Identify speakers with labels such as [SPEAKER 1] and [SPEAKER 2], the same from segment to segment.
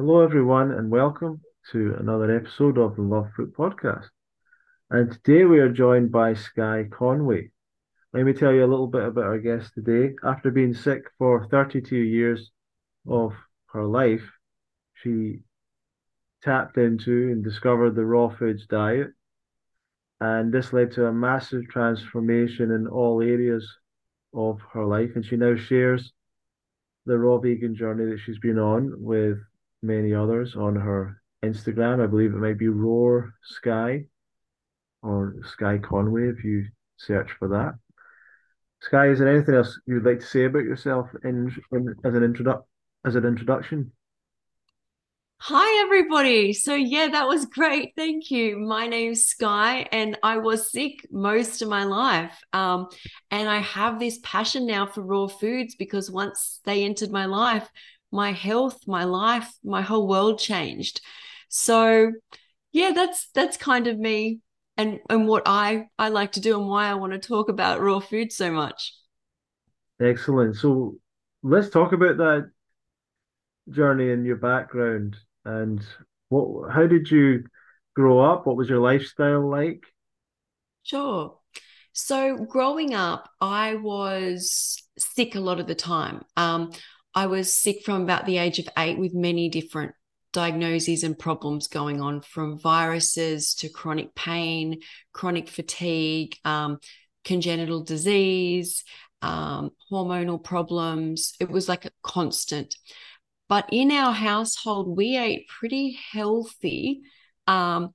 [SPEAKER 1] Hello, everyone, and welcome to another episode of the Love Fruit Podcast. And today we are joined by Skye Conway. Let me tell you a little bit about our guest today. After being sick for 32 years of her life, she tapped into and discovered the raw foods diet. And this led to a massive transformation in all areas of her life. And she now shares the raw vegan journey that she's been on with many others on her Instagram. I believe it might be Roar Skye or Skye Conway if you search for that. Skye, is there anything else you'd like to say about yourself in, in as an introdu- as an introduction?
[SPEAKER 2] Hi, everybody. So, yeah, that was great. Thank you. My name's Skye and I was sick most of my life. Um, and I have this passion now for raw foods because once they entered my life, my health, my life, my whole world changed. So, yeah, that's that's kind of me and and what I I like to do and why I want to talk about raw food so much.
[SPEAKER 1] Excellent. So let's talk about that journey and your background and what how did you grow up? What was your lifestyle like?
[SPEAKER 2] Sure. So growing up, I was sick a lot of the time. Um, I was sick from about the age of eight with many different diagnoses and problems going on from viruses to chronic pain, chronic fatigue, um, congenital disease, um, hormonal problems. It was like a constant. But in our household, we ate pretty healthy. Um,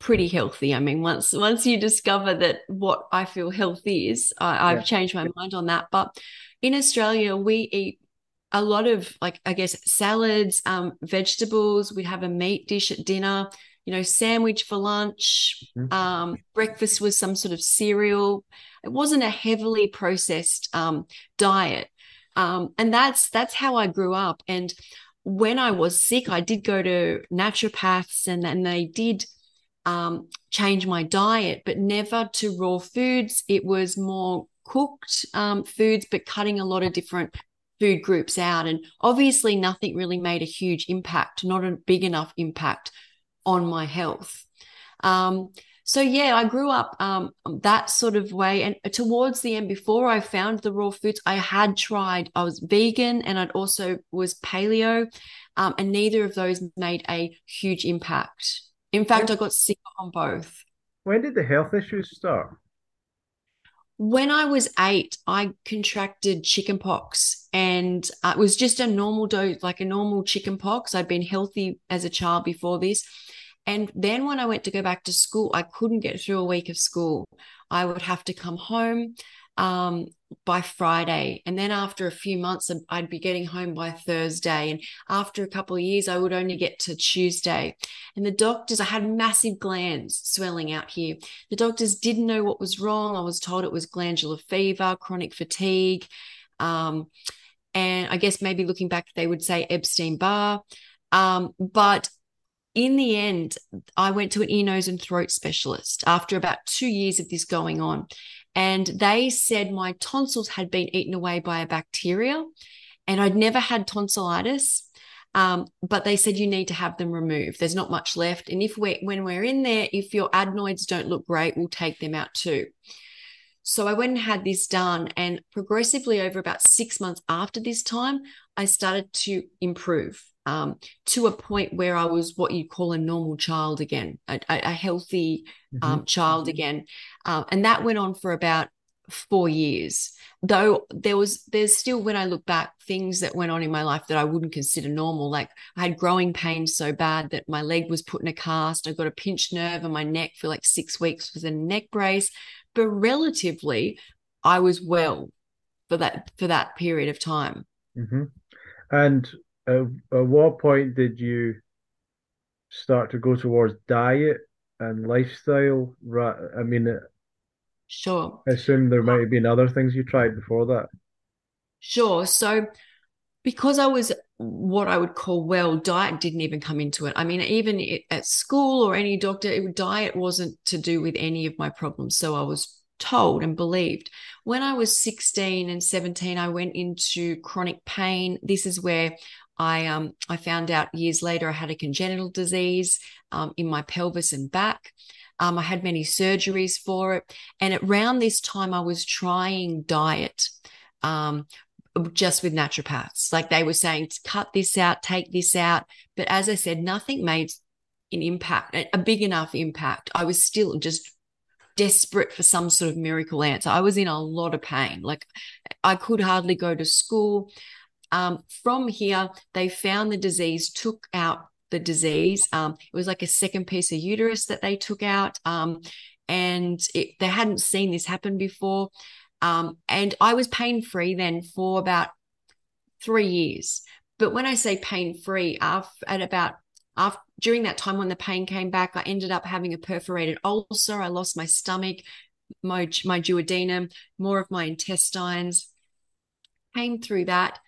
[SPEAKER 2] pretty healthy. I mean, once once you discover that what I feel healthy is, I, have yeah. changed my mind on that. But in Australia, we eat a lot of like I guess salads, um, vegetables. We'd have a meat dish at dinner. You know, sandwich for lunch. Mm-hmm. Um, breakfast was some sort of cereal. It wasn't a heavily processed um, diet um, and that's that's how I grew up. And when I was sick, I did go to naturopaths, and and they did um, change my diet, but never to raw foods. It was more cooked um, foods, but cutting a lot of different food groups out. And obviously, nothing really made a huge impact, not a big enough impact on my health. Um, so yeah, I grew up um, that sort of way. And towards the end, before I found the raw foods, I had tried. I was vegan, and I'd also was paleo, um, and neither of those made a huge impact. In fact, I got sick on both.
[SPEAKER 1] When did the health issues start?
[SPEAKER 2] When I was eight, I contracted chickenpox, and uh, it was just a normal dose, like a normal chicken pox. I'd been healthy as a child before this and then when I went to go back to school, I couldn't get through a week of school. I would have to come home um, by Friday. And then after a few months, I'd be getting home by Thursday. And after a couple of years, I would only get to Tuesday. And the doctors, I had massive glands swelling out here. The doctors didn't know what was wrong. I was told it was glandular fever, chronic fatigue. Um, and I guess maybe looking back, they would say Epstein Barr. Um, but in the end, I went to an ear, nose, and throat specialist after about two years of this going on. And they said my tonsils had been eaten away by a bacteria. And I'd never had tonsillitis. Um, but they said you need to have them removed. There's not much left. And if we're, when we're in there, if your adenoids don't look great, we'll take them out too. So I went and had this done. And progressively, over about six months after this time, I started to improve um, to a point where I was what you call a normal child again, a, a healthy um, mm-hmm. child again. Um, and that went on for about four years though there was there's still when i look back things that went on in my life that i wouldn't consider normal like i had growing pains so bad that my leg was put in a cast i got a pinched nerve in my neck for like six weeks with a neck brace but relatively i was well for that for that period of time
[SPEAKER 1] mm-hmm. and at, at what point did you start to go towards diet and lifestyle? I mean,
[SPEAKER 2] sure.
[SPEAKER 1] I assume there might have been other things you tried before that.
[SPEAKER 2] Sure. So, because I was what I would call well, diet didn't even come into it. I mean, even at school or any doctor, diet wasn't to do with any of my problems. So I was told and believed. When I was 16 and 17, I went into chronic pain. This is where I um I found out years later I had a congenital disease um, in my pelvis and back. Um, I had many surgeries for it, and around this time I was trying diet. Um, just with naturopaths. Like they were saying, cut this out, take this out. But as I said, nothing made an impact, a big enough impact. I was still just desperate for some sort of miracle answer. I was in a lot of pain. Like I could hardly go to school. Um, from here, they found the disease, took out the disease. Um, it was like a second piece of uterus that they took out. Um, and it, they hadn't seen this happen before. Um, and I was pain free then for about three years. But when I say pain free, at about after during that time when the pain came back, I ended up having a perforated ulcer. I lost my stomach, my my duodenum, more of my intestines. Came through that.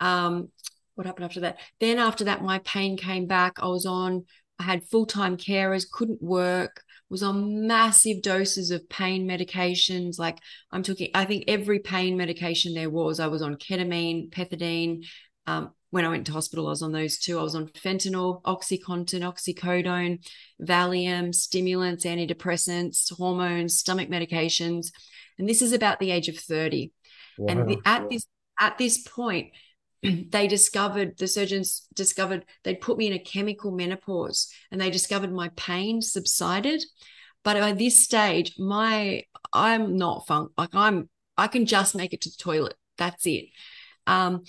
[SPEAKER 2] Um, what happened after that? Then after that, my pain came back. I was on. I had full time carers, couldn't work was on massive doses of pain medications. Like I'm talking, I think every pain medication there was. I was on ketamine, pethidine. Um, when I went to hospital, I was on those two. I was on fentanyl, OxyContin, oxycodone, Valium, stimulants, antidepressants, hormones, stomach medications. And this is about the age of 30. Wow. And the, at this at this point, they discovered the surgeons discovered they'd put me in a chemical menopause and they discovered my pain subsided but at this stage my i'm not funk like i'm i can just make it to the toilet that's it um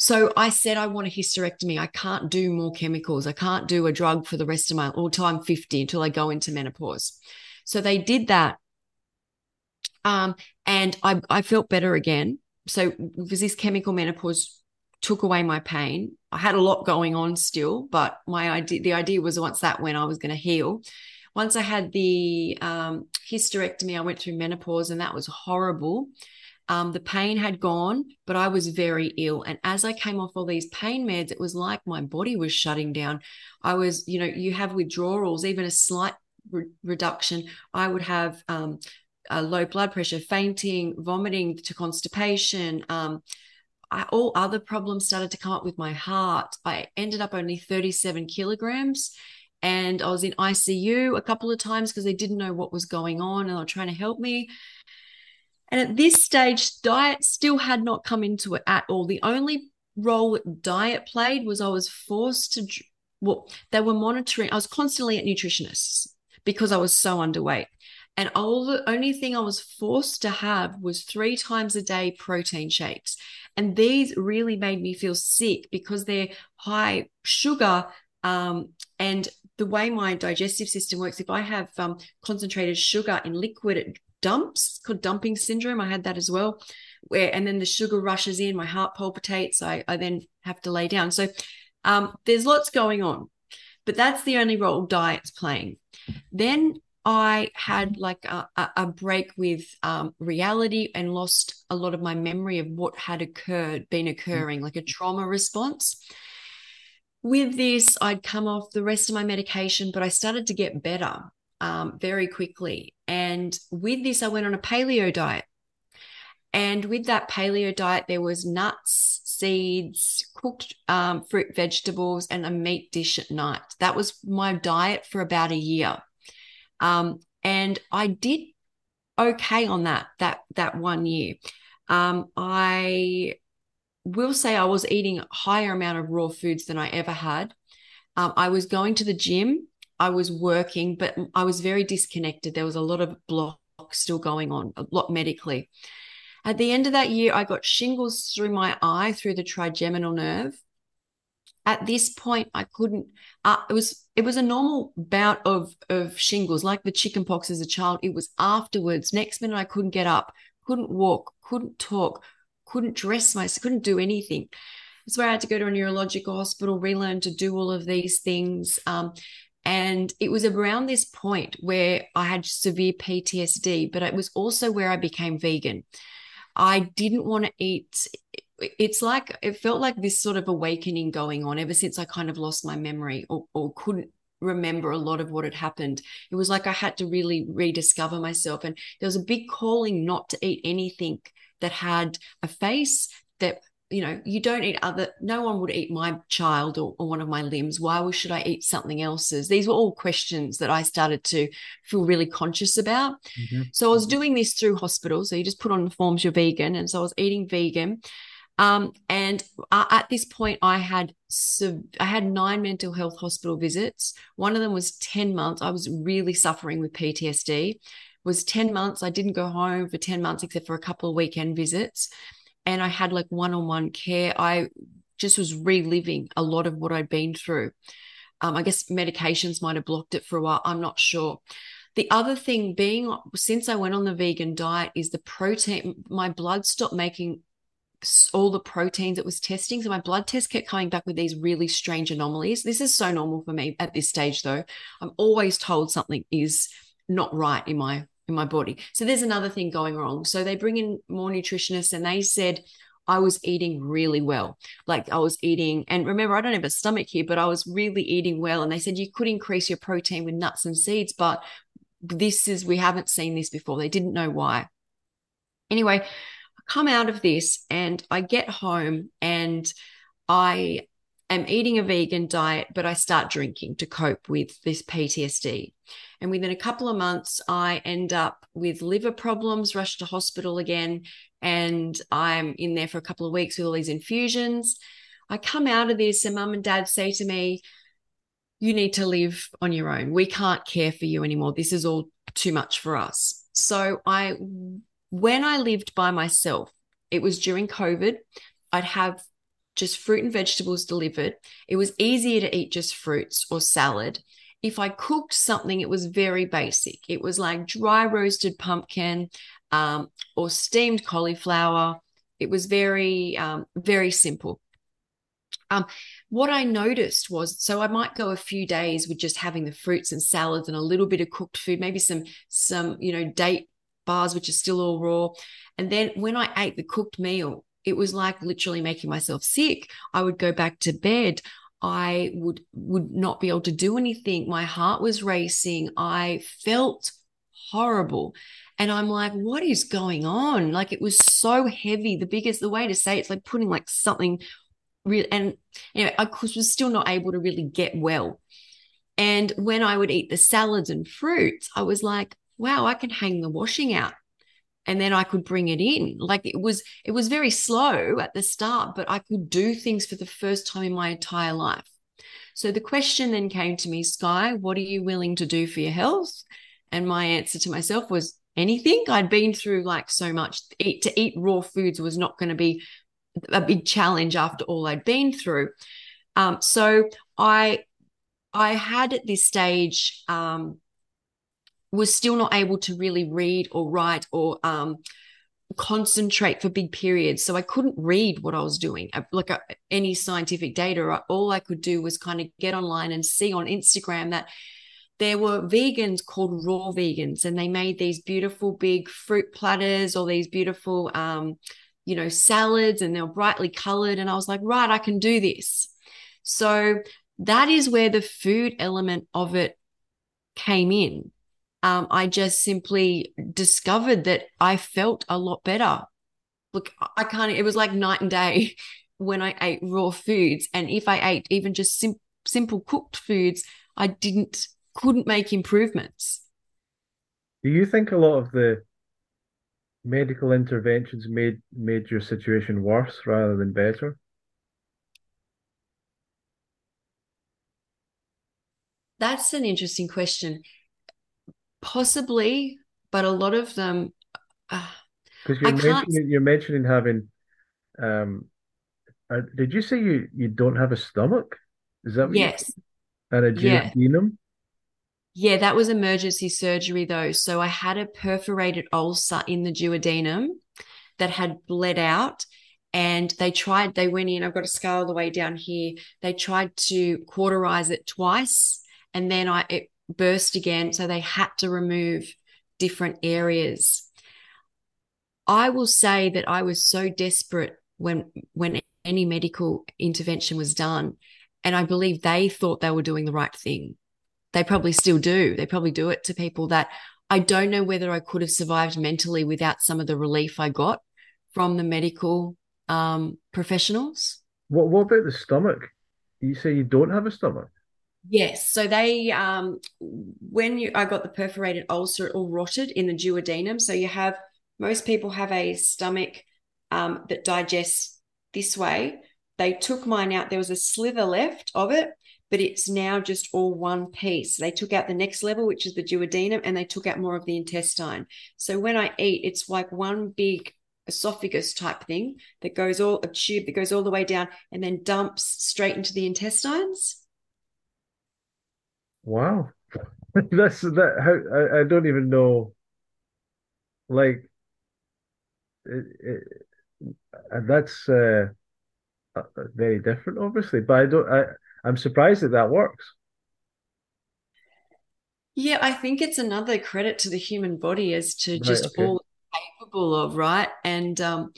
[SPEAKER 2] so I said I want a hysterectomy. I can't do more chemicals. I can't do a drug for the rest of my until I'm 50, until I go into menopause. So they did that. Um, and I, I felt better again. So because this chemical menopause took away my pain. I had a lot going on still, but my idea, the idea was once that went, I was going to heal. Once I had the um, hysterectomy, I went through menopause, and that was horrible. Um, the pain had gone, but I was very ill. And as I came off all these pain meds, it was like my body was shutting down. I was, you know, you have withdrawals, even a slight re- reduction. I would have um, low blood pressure, fainting, vomiting to constipation. Um, I, all other problems started to come up with my heart. I ended up only 37 kilograms and I was in ICU a couple of times because they didn't know what was going on and they were trying to help me. And at this stage, diet still had not come into it at all. The only role diet played was I was forced to, well, they were monitoring, I was constantly at nutritionists because I was so underweight. And all the only thing I was forced to have was three times a day protein shakes. And these really made me feel sick because they're high sugar. Um, and the way my digestive system works, if I have um, concentrated sugar in liquid, it dumps. It's called dumping syndrome. I had that as well. Where and then the sugar rushes in, my heart palpitates. I, I then have to lay down. So um, there's lots going on, but that's the only role diet's playing. Then I had like a, a break with um, reality and lost a lot of my memory of what had occurred, been mm. occurring, like a trauma response. With this, I'd come off the rest of my medication, but I started to get better um, very quickly. And with this, I went on a paleo diet. And with that paleo diet, there was nuts, seeds, cooked um, fruit, vegetables, and a meat dish at night. That was my diet for about a year. Um, and I did okay on that that that one year. Um, I will say I was eating a higher amount of raw foods than I ever had. Um, I was going to the gym. I was working, but I was very disconnected. There was a lot of block still going on, a lot medically. At the end of that year, I got shingles through my eye through the trigeminal nerve at this point i couldn't uh, it was it was a normal bout of of shingles like the chicken pox as a child. It was afterwards next minute i couldn't get up couldn't walk couldn't talk couldn't dress myself couldn't do anything. That's where i had to go to a neurological hospital relearn to do all of these things. Um, and it was around this point where i had severe ptsd but it was also where i became vegan. I didn't want to eat it's like it felt like this sort of awakening going on ever since I kind of lost my memory or, or couldn't remember a lot of what had happened. It was like I had to really rediscover myself. And there was a big calling not to eat anything that had a face that you know, you don't eat other, no one would eat my child or, or one of my limbs. Why should I eat something else's? These were all questions that I started to feel really conscious about. Mm-hmm. So I was doing this through hospital. So you just put on the forms you're vegan. And so I was eating vegan. Um, and uh, at this point, I had I had nine mental health hospital visits. One of them was 10 months. I was really suffering with PTSD. It was 10 months. I didn't go home for 10 months except for a couple of weekend visits and I had like one on one care. I just was reliving a lot of what I'd been through. Um, I guess medications might have blocked it for a while. I'm not sure. The other thing being, since I went on the vegan diet, is the protein. My blood stopped making all the proteins it was testing. So my blood test kept coming back with these really strange anomalies. This is so normal for me at this stage, though. I'm always told something is not right in my in my body. So there's another thing going wrong. So they bring in more nutritionists and they said I was eating really well. Like I was eating, and remember, I don't have a stomach here, but I was really eating well. And they said you could increase your protein with nuts and seeds, but this is, we haven't seen this before. They didn't know why. Anyway, come out of this and I get home and I am eating a vegan diet, but I start drinking to cope with this PTSD. And within a couple of months, I end up with liver problems, rush to hospital again, and I'm in there for a couple of weeks with all these infusions. I come out of this, and mum and dad say to me, You need to live on your own. We can't care for you anymore. This is all too much for us. So I, when I lived by myself, it was during COVID. I'd have just fruit and vegetables delivered. It was easier to eat just fruits or salad. If I cooked something, it was very basic. It was like dry roasted pumpkin um, or steamed cauliflower. It was very, um, very simple. Um, what I noticed was so I might go a few days with just having the fruits and salads and a little bit of cooked food, maybe some some you know date bars which are still all raw, and then when I ate the cooked meal, it was like literally making myself sick. I would go back to bed. I would would not be able to do anything. My heart was racing. I felt horrible. And I'm like, what is going on? Like it was so heavy. The biggest, the way to say it, it's like putting like something real. And anyway, I was still not able to really get well. And when I would eat the salads and fruits, I was like, wow, I can hang the washing out and then I could bring it in. Like it was, it was very slow at the start, but I could do things for the first time in my entire life. So the question then came to me, Skye, what are you willing to do for your health? And my answer to myself was anything. I'd been through like so much. Eat, to eat raw foods was not going to be a big challenge after all I'd been through. Um, so I I had at this stage um, was still not able to really read or write or um, concentrate for big periods. So I couldn't read what I was doing, uh, like uh, any scientific data. All I could do was kind of get online and see on Instagram that there were vegans called raw vegans, and they made these beautiful big fruit platters or these beautiful, um, you know, salads, and they were brightly colored. And I was like, right, I can do this. So that is where the food element of it came in um, I just simply discovered that I felt a lot better. Look, I can't, it was like night and day when I ate raw foods. And if I ate even just sim- simple cooked foods, I didn't, couldn't make improvements.
[SPEAKER 1] Do you think a lot of the medical interventions made made your situation worse rather than better?
[SPEAKER 2] That's an interesting question. Possibly, but a lot of them.
[SPEAKER 1] Because uh, you're, mentioning, you're mentioning having. Um, uh, did you say you, you don't have a stomach? Is that
[SPEAKER 2] yes?
[SPEAKER 1] And a duodenum.
[SPEAKER 2] Yeah. yeah, that was emergency surgery though. So I had a perforated ulcer in the duodenum that had bled out and they tried they went in i've got a scar all the way down here they tried to cauterize it twice and then i it burst again. So they had to remove different areas. I will say that I was so desperate when when any medical intervention was done and I believe they thought they were doing the right thing. They probably still do. They probably do it to people that I don't know whether I could have survived mentally without some of the relief I got from the medical um, professionals.
[SPEAKER 1] What What about the stomach? You say you don't have a stomach.
[SPEAKER 2] Yes. So they, um, when you, I got the perforated ulcer, it all rotted in the duodenum. So you have, most people have a stomach um, that digests this way. They took mine out. There was a slither left of it, but it's now just all one piece. They took out the next level, which is the duodenum, and they took out more of the intestine. So when I eat, it's like one big esophagus type thing that goes all a tube that goes all the way down and then dumps straight into the intestines.
[SPEAKER 1] Wow, that's that. How I, I don't even know. Like, it, it, and that's uh, very different, obviously. But I don't. I I'm surprised that that works.
[SPEAKER 2] Yeah, I think it's another credit to the human body as to just okay. all capable of, right? And um,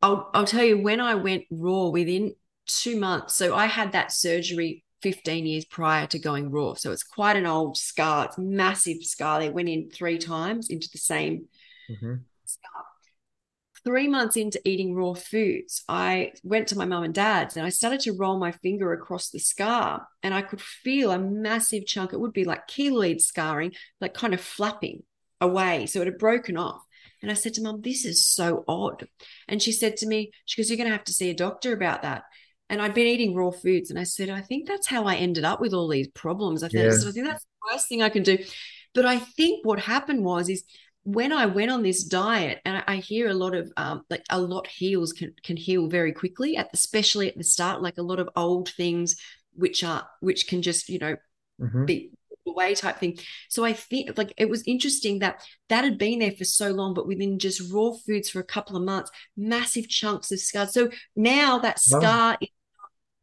[SPEAKER 2] I'll I'll tell you when I went raw within two months. So I had that surgery 15 years prior to going raw. So it's quite an old scar. It's massive scar. They went in three times into the same mm-hmm. scar. Three months into eating raw foods, I went to my mum and dad's and I started to roll my finger across the scar and I could feel a massive chunk. It would be like keloid scarring, like kind of flapping away. So it had broken off. And I said to mum, this is so odd. And she said to me, she goes, You're going to have to see a doctor about that and I'd been eating raw foods. And I said, I think that's how I ended up with all these problems. I, yeah. I think that's the worst thing I can do. But I think what happened was is when I went on this diet, and I hear a lot of um, like a lot heals can can heal very quickly, at especially at the start, like a lot of old things which are which can just you know mm-hmm. be away type thing. So I think like it was interesting that that had been there for so long, but within just raw foods for a couple of months, massive chunks of scar. So now that scar wow. is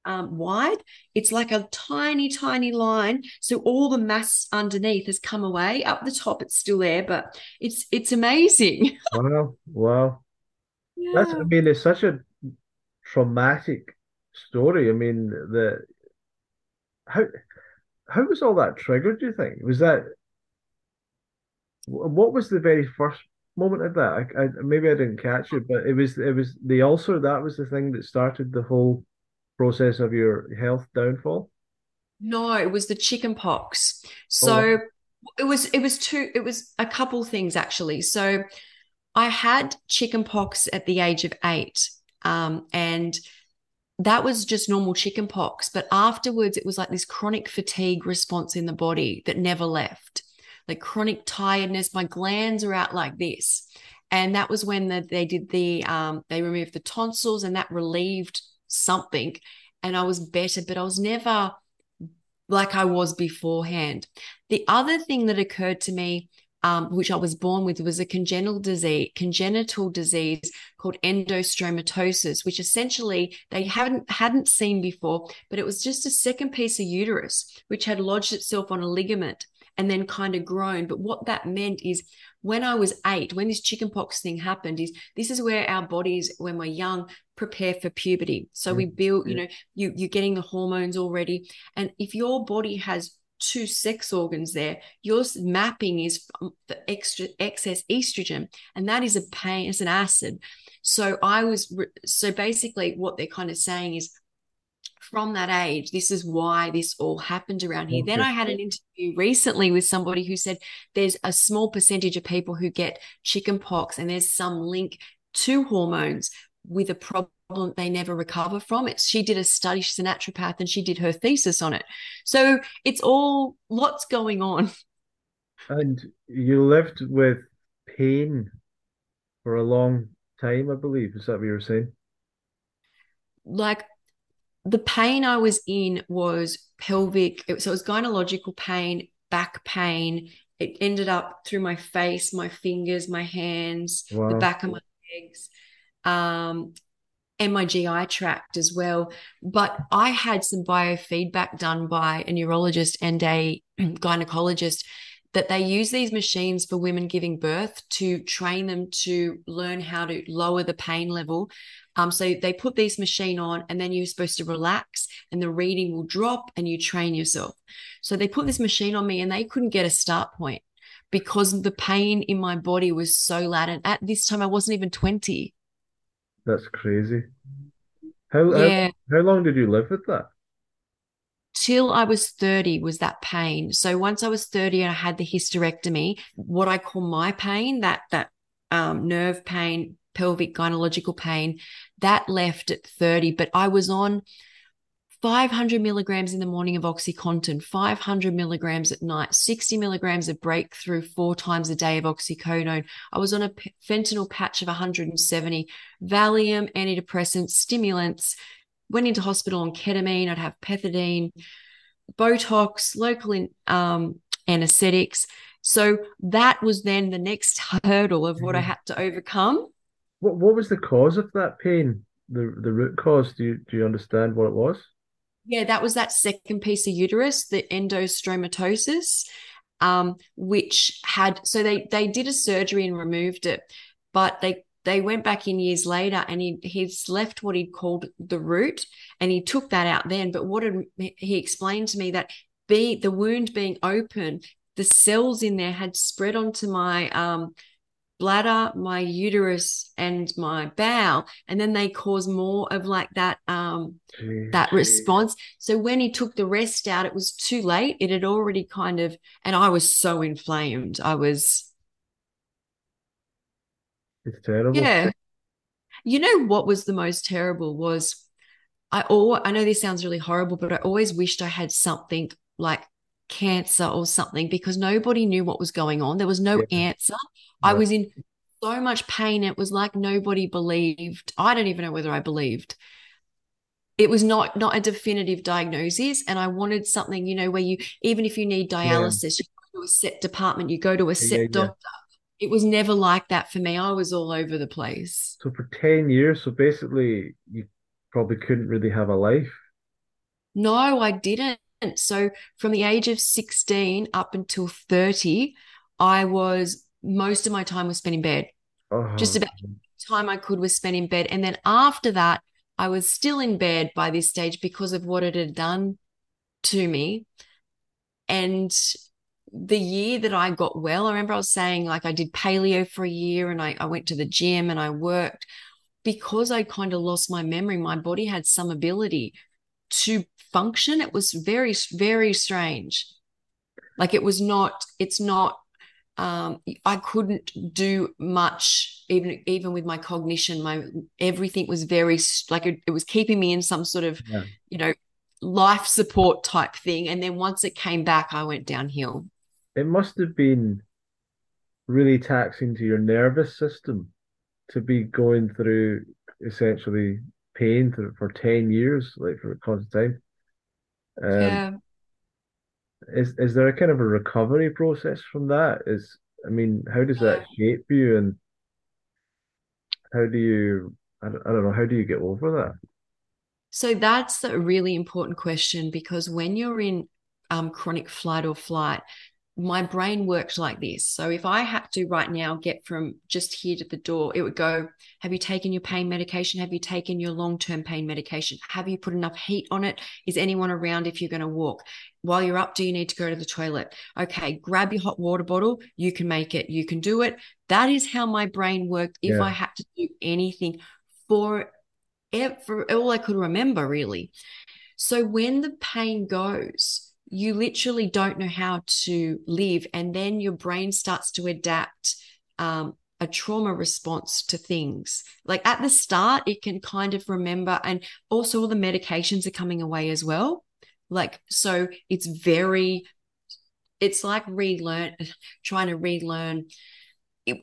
[SPEAKER 2] um, wide. It's like a tiny, tiny line. So all the mass underneath has come away. Up the top, it's still there, but it's it's amazing.
[SPEAKER 1] wow, wow. Yeah. That's I mean, it's such a traumatic story. I mean, the how how was all that triggered? Do you think was that what was the very first moment of that? I, I maybe I didn't catch it, but it was it was the ulcer that was the thing that started the whole process of your health downfall?
[SPEAKER 2] No, it was the chicken pox. So oh. it was it was two it was a couple things actually. So I had chicken pox at the age of eight. Um, and that was just normal chicken pox. But afterwards, it was like this chronic fatigue response in the body that never left, like chronic tiredness. My glands are out like this. And that was when the, they did the, um, they removed the tonsils and that relieved something and I was better, but I was never like I was beforehand. The other thing that occurred to me, um, which I was born with, was a congenital disease, congenital disease called endostromatosis, which essentially they hadn't hadn't seen before, but it was just a second piece of uterus which had lodged itself on a ligament and then kind of grown. But what that meant is when I was eight, when this chickenpox thing happened, is this is where our bodies, when we're young, prepare for puberty. So mm-hmm. we build, you know, you you're getting the hormones already. And if your body has two sex organs there, your mapping is the extra excess estrogen, and that is a pain, it's an acid. So I was so basically what they're kind of saying is from that age, this is why this all happened around here. Then I had an interview recently with somebody who said there's a small percentage of people who get chicken pox and there's some link to hormones with a problem they never recover from it. She did a study, she's a naturopath, and she did her thesis on it. So it's all lots going on.
[SPEAKER 1] And you lived with pain for a long time, I believe. Is that what you were saying?
[SPEAKER 2] Like the pain I was in was pelvic, so it was gynecological pain, back pain. It ended up through my face, my fingers, my hands, wow. the back of my legs, um, and my GI tract as well. But I had some biofeedback done by a neurologist and a gynecologist that they use these machines for women giving birth to train them to learn how to lower the pain level. Um, so they put this machine on, and then you're supposed to relax, and the reading will drop, and you train yourself. So they put this machine on me, and they couldn't get a start point because the pain in my body was so loud. And At this time, I wasn't even 20.
[SPEAKER 1] That's crazy. How,
[SPEAKER 2] Yeah.
[SPEAKER 1] how how long did you live with that?
[SPEAKER 2] Till I was 30 was that pain. So once I was 30 and I had the hysterectomy, what I call my pain, that that um, nerve pain, pelvic gynecological pain, that left at 30. But I was on 500 milligrams in the morning of Oxycontin, 500 milligrams at night, 60 milligrams of breakthrough four times a day of oxycodone. I was on a fentanyl patch of 170, Valium, antidepressants, stimulants, went into hospital on ketamine. I'd have pethidine, Botox, local in, um, anesthetics. So that was then the next hurdle of what I
[SPEAKER 1] Mhm.
[SPEAKER 2] had to overcome.
[SPEAKER 1] What what was the cause of that pain? The the root cause? Do you do you understand what it was?
[SPEAKER 2] Yeah, that was that second piece of uterus, the endostromatosis, um, which had so they they did a surgery and removed it, but they they went back in years later and he he's left what he'd called the root and he took that out then. But what had, he explained to me that be the wound being open, the cells in there had spread onto my um bladder, my uterus, and my bowel, and then they cause more of like that um that response. So when he took the rest out, it was too late. It had already kind of, and I was so inflamed. I was,
[SPEAKER 1] It's terrible.
[SPEAKER 2] yeah. You know what was the most terrible was I all I know this sounds really horrible, but I always wished I had something like cancer or something because nobody knew what was going on. There was no
[SPEAKER 1] Yeah.
[SPEAKER 2] answer. I was in so much pain. It was like nobody believed. I don't even know whether I believed. It was not not a definitive diagnosis, and I wanted something, you know, where you even if you need dialysis, you go to a set department, you go to a set
[SPEAKER 1] yeah, yeah.
[SPEAKER 2] doctor. It was never like that for me. I was all over the place.
[SPEAKER 1] So for 10 years, so basically you probably couldn't really have a life.
[SPEAKER 2] No, I didn't. So from the age of 16 up until 30, I was most of my time was spent in bed.
[SPEAKER 1] Oh,
[SPEAKER 2] Just about time I could was spent in bed. And then after that, I was still in bed by this stage because of what it had done to me. And the year that I got well, I remember I was saying like I did paleo for a year and I, I went to the gym and I worked because I kind of lost my memory. My body had some ability to function. It was very, very strange. Like it was not, it's not um, I couldn't do much even even with my cognition. My everything was very like it, it was keeping me in some sort of
[SPEAKER 1] Yeah.
[SPEAKER 2] you know life support type thing. And then once it came back, I went downhill.
[SPEAKER 1] It must have been really taxing to your nervous system to be going through essentially pain for, for 10 years, like for a constant time. Um,
[SPEAKER 2] yeah.
[SPEAKER 1] is is there a kind of a recovery process from that? Is I mean, how does that shape you and how do you I don't, I don't know, how do you get over that?
[SPEAKER 2] So that's a really important question because when you're in um, chronic flight or flight, my brain worked like this. So if I had to right now get from just here to the door, it would go, Have you taken your pain medication? Have you taken your long term pain medication? Have you put enough heat on it? Is anyone around if you're going to walk? While you're up, do you need to go to the toilet? Okay, grab your hot water bottle. You can make it. You can do it. That is how my brain worked if
[SPEAKER 1] Yeah.
[SPEAKER 2] I had to do anything for, for all I could remember, really. So when the pain goes, you literally don't know how to live. And then your brain starts to adapt um, a trauma response to things. Like at the start, it can kind of remember, and also all the medications are coming away as well. Like, so it's very, it's like relearn, trying to relearn.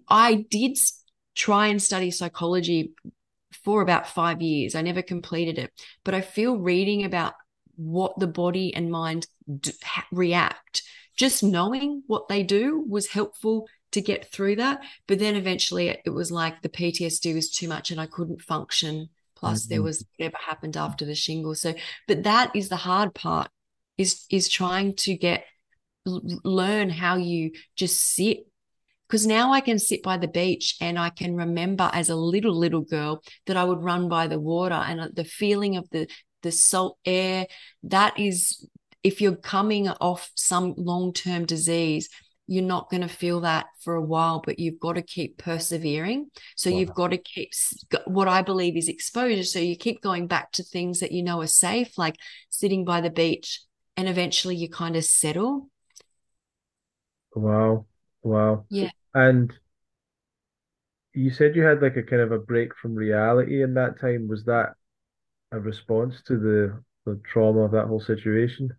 [SPEAKER 2] I did try and study psychology for about five years. I never completed it, but I feel reading about what the body and mind d- react, just knowing what they do was helpful to get through that. But then eventually it, it was like the PTSD was too much and I couldn't function. Plus there
[SPEAKER 1] Mhm.
[SPEAKER 2] was whatever happened after the shingle. So, but that is the hard part is is trying to get learn how you just sit because now I can sit by the beach and I can remember as a little little girl that I would run by the water and uh, the feeling of the the salt air that is if you're coming off some long-term disease you're not going to feel that for a while, but you've got to keep persevering. So wow. you've got to keep what I believe is exposure. So you keep going back to things that you know are safe, like sitting by the beach, and eventually you kind of settle.
[SPEAKER 1] Wow. Wow.
[SPEAKER 2] Yeah.
[SPEAKER 1] And you said you had like a kind of a break from reality in that time. Was that a response to the the trauma of that whole situation?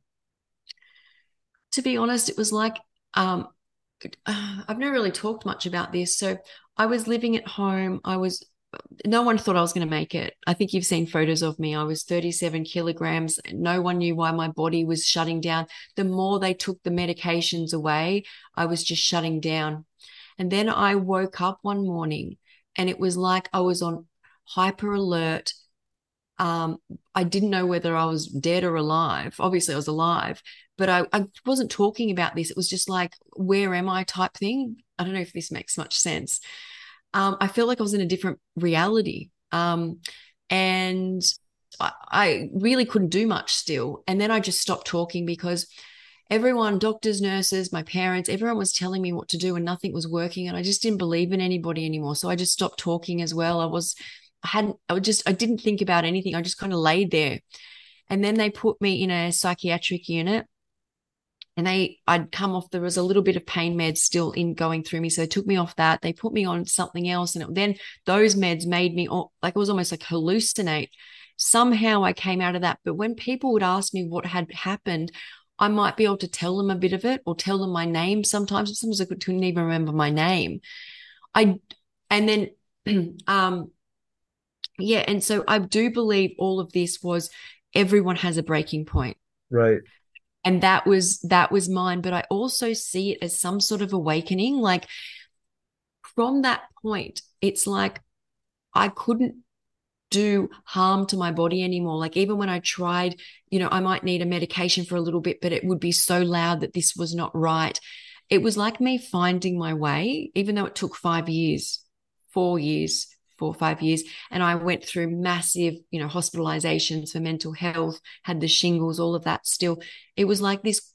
[SPEAKER 2] To be honest, it was like um, I've never really talked much about this. So I was living at home. I was no one thought I was going to make it. I think you've seen photos of me. I was 37 kilograms. No one knew why my body was shutting down. The more they took the medications away, I was just shutting down. And then I woke up one morning and it was like I was on hyper alert. Um, I didn't know whether I was dead or alive. Obviously, I was alive, but I, I wasn't talking about this. It was just like, where am I type thing. I don't know if this makes much sense. Um, I felt like I was in a different reality. Um, and I, I really couldn't do much still. And then I just stopped talking because everyone, doctors, nurses, my parents, everyone was telling me what to do and nothing was working. And I just didn't believe in anybody anymore. So I just stopped talking as well. I was, I hadn't, I just, I didn't think about anything. I just kind of laid there. And then they put me in a psychiatric unit. And they I'd come off there was a little bit of pain meds still in going through me. So they took me off that. They put me on something else. And it, then those meds made me like it was almost like hallucinate. Somehow I came out of that. But when people would ask me what had happened I might be able to tell them a bit of it or tell them my name sometimes. Sometimes I couldn't even remember my name. I and then um yeah and so I do believe all of this was everyone has a breaking point.
[SPEAKER 1] Right.
[SPEAKER 2] And that was that was mine but i also see it as some sort of awakening. Like from that point it's like i couldn't do harm to my body anymore. Like even when i tried you know i might need a medication for a little bit but it would be so loud that this was not right. It was like me finding my way even though it took 5 years 4 years four or five years and i went through massive you know hospitalizations for mental health had the shingles all of that still. It was like this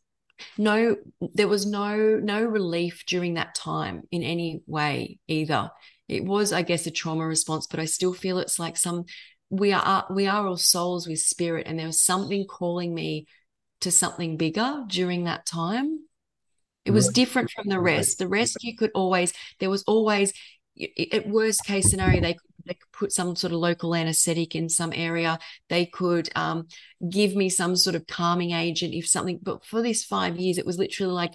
[SPEAKER 2] no there was no no relief during that time in any way either. It was i guess a trauma response but i still feel it's like some we are uh, we are all souls with spirit and there was something calling me to something bigger during that time. It was different from the rest. The rest you could always there was always at worst case scenario, they could, they could put some sort of local anesthetic in some area. They could um, give me some sort of calming agent if something. But for these five years, it was literally like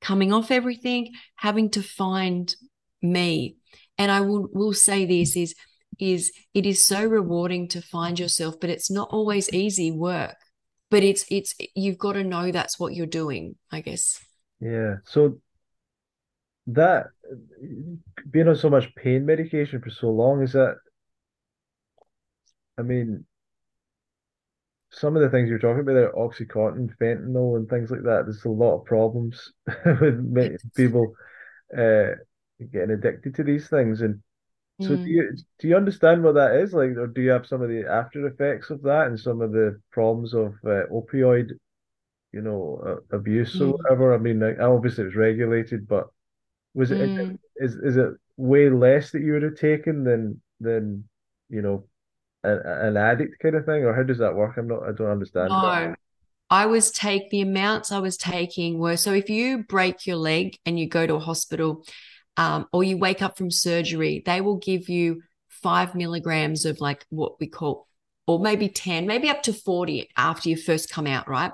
[SPEAKER 2] coming off everything, having to find me. And I will will say this is is it is so rewarding to find yourself, but it's not always easy work. But it's it's you've got to know that's what you're doing, I guess.
[SPEAKER 1] Yeah. So that being on so much pain medication for so long is that I mean some of the things you're talking about there, Oxycontin, fentanyl, and things like that. There's a lot of problems with people uh, getting addicted to these things. And so, mm. do you do you understand what that is like, or do you have some of the after effects of that and some of the problems of uh, opioid, you know, uh, abuse mm. or whatever? I mean, like, obviously it's regulated, but was it mm. is is it way less that you would have taken than than you know an, an addict kind of thing, or how does that work? I'm not. I don't understand.
[SPEAKER 2] No, that. I was take the amounts I was taking were so if you break your leg and you go to a hospital, um, or you wake up from surgery, they will give you five milligrams of like what we call, or maybe ten, maybe up to forty after you first come out, right?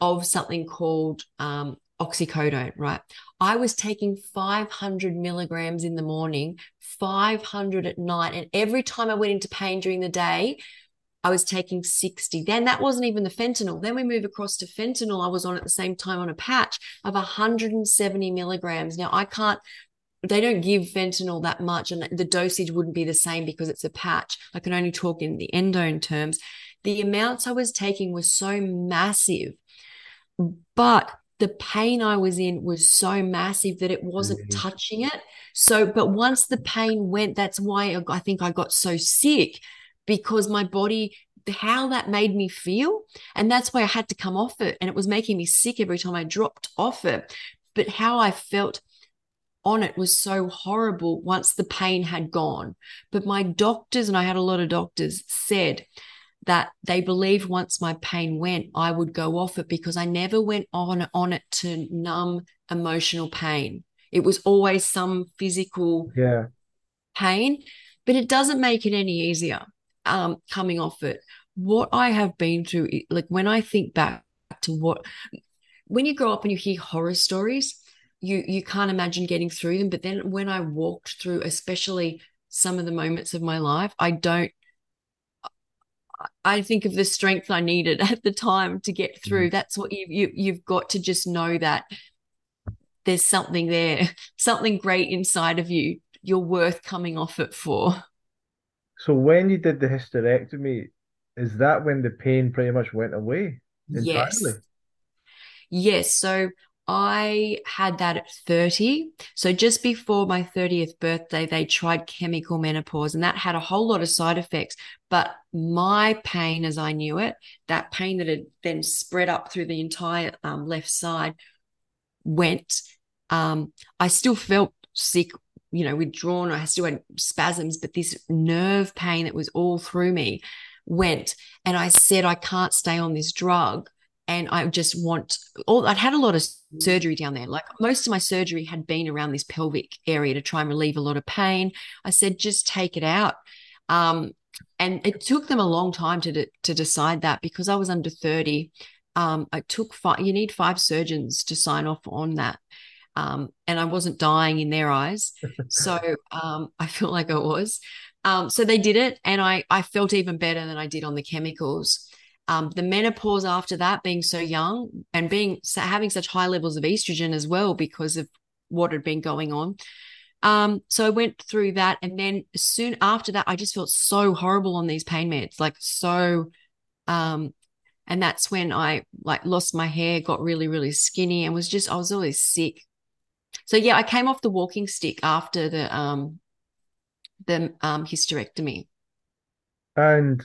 [SPEAKER 2] Of something called um, oxycodone, right? I was taking 500 milligrams in the morning, 500 at night. And every time I went into pain during the day, I was taking 60. Then that wasn't even the fentanyl. Then we move across to fentanyl. I was on at the same time on a patch of 170 milligrams. Now I can't, they don't give fentanyl that much and the dosage wouldn't be the same because it's a patch. I can only talk in the endone terms. The amounts I was taking were so massive. But the pain I was in was so massive that it wasn't mm-hmm. touching it. So, but once the pain went, that's why I think I got so sick because my body, how that made me feel. And that's why I had to come off it. And it was making me sick every time I dropped off it. but how I felt on it was so horrible once the pain had gone. But my doctors, and I had a lot of doctors, said that they believed once my pain went, I would go off it because I never went on on it to numb emotional pain. It was always some physical
[SPEAKER 1] yeah.
[SPEAKER 2] pain, but it doesn't make it any easier um, coming off it. What I have been through, like when I think back to what, when you grow up and you hear horror stories, you you can't imagine getting through them. But then when I walked through, especially some of the moments of my life, I don't. I think of the strength I needed at the time to get through. Mm. That's what you, you you've got to just know that there's something there, something great inside of you. You're worth coming off it for.
[SPEAKER 1] So when you did the hysterectomy, is that when the pain pretty much went away entirely?
[SPEAKER 2] Yes. Yes. So I had that at 30. So just before my 30th birthday, they tried chemical menopause, and that had a whole lot of side effects. But my pain, as I knew it, that pain that had then spread up through the entire um, left side, went. Um, I still felt sick, you know, withdrawn. I still had spasms, but this nerve pain that was all through me went. And I said, I can't stay on this drug and I just want all I'd had a lot of surgery down there. Like most of my surgery had been around this pelvic area to try and relieve a lot of pain. I said, just take it out. Um, and it took them a long time to de- to decide that because I was under 30. Um, I took five, you need five surgeons to sign off on that. Um, and I wasn't dying in their eyes. So um, I feel like I was. Um, so they did it, and I I felt even better than I did on the chemicals um, the menopause after that being so young and being having such high levels of estrogen as well because of what had been going on um, so I went through that, and then soon after that, I just felt so horrible on these pain meds, like so. Um, and that's when I like lost my hair, got really, really skinny, and was just I was always sick. So yeah, I came off the walking stick after the um the um hysterectomy.
[SPEAKER 1] And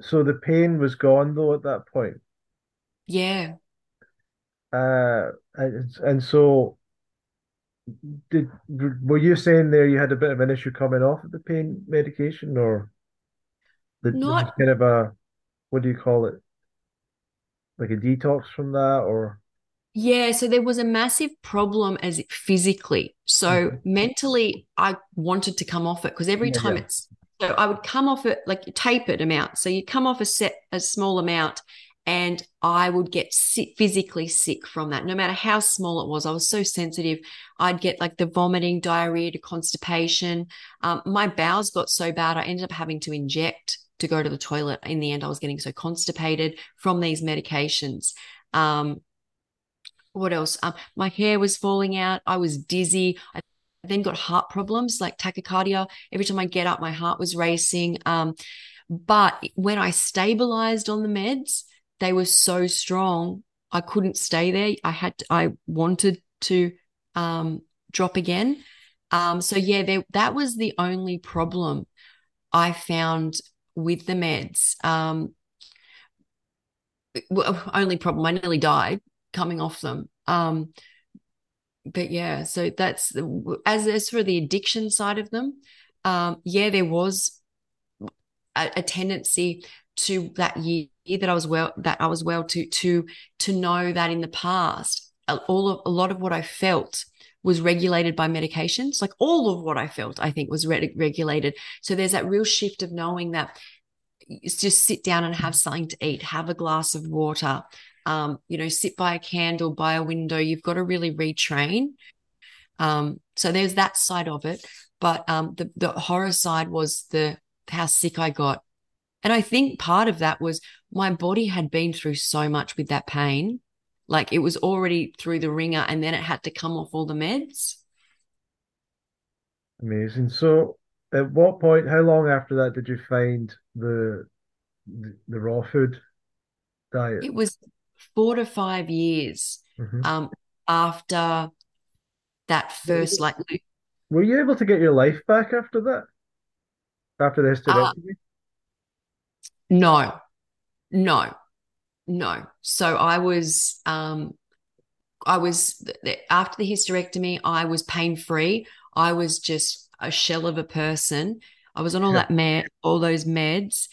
[SPEAKER 1] So the pain was gone though at that point.
[SPEAKER 2] Yeah.
[SPEAKER 1] Uh, and, and so did were you saying there you had a bit of an issue coming off of the pain medication or the
[SPEAKER 2] Not
[SPEAKER 1] kind of a what do you call it? Like a detox from that or
[SPEAKER 2] yeah, so there was a massive problem as physically. So mm-hmm. mentally, I wanted to come off it because every yeah, time yeah. it's so I would come off it like tapered amount. So you come off a set a small amount and I would get sick, physically sick from that. No matter how small it was, I was so sensitive. I'd get like the vomiting, diarrhea to constipation. Um, my bowels got so bad, I ended up having to inject to go to the toilet. In the end, I was getting so constipated from these medications. Um, what else? Um, my hair was falling out. I was dizzy. I then got heart problems like tachycardia. Every time I get up, my heart was racing. Um, but when I stabilized on the meds, they were so strong. I couldn't stay there. I had to, I wanted to um, drop again. Um, so yeah, there, that was the only problem I found with the meds. Um, only problem. I nearly died coming off them. Um, but yeah, so that's as as for the addiction side of them, um, yeah, there was a, a tendency to that year that I was well that I was well to to to know that in the past all of a lot of what I felt was regulated by medications. Like all of what I felt I think was re- regulated. So there's that real shift of knowing that just sit down and have something to eat have a glass of water um, you know, sit by a candle, by a window. You've got to really retrain. Um, so there's that side of it. But um, the, the horror side was the how sick I got. And I think part of that was my body had been through so much with that pain. Like it was already through the ringer and then it had to come off all the meds.
[SPEAKER 1] Amazing. So at what point, how long after that did you find the the, the raw food diet?
[SPEAKER 2] It was four to five years mm-hmm. um, after that first like
[SPEAKER 1] were you able to get your life back after that after the hysterectomy uh,
[SPEAKER 2] no no no. So I was um I was after the hysterectomy, I was pain free. I was just a shell of a person. I was on all yeah. that med, all those meds,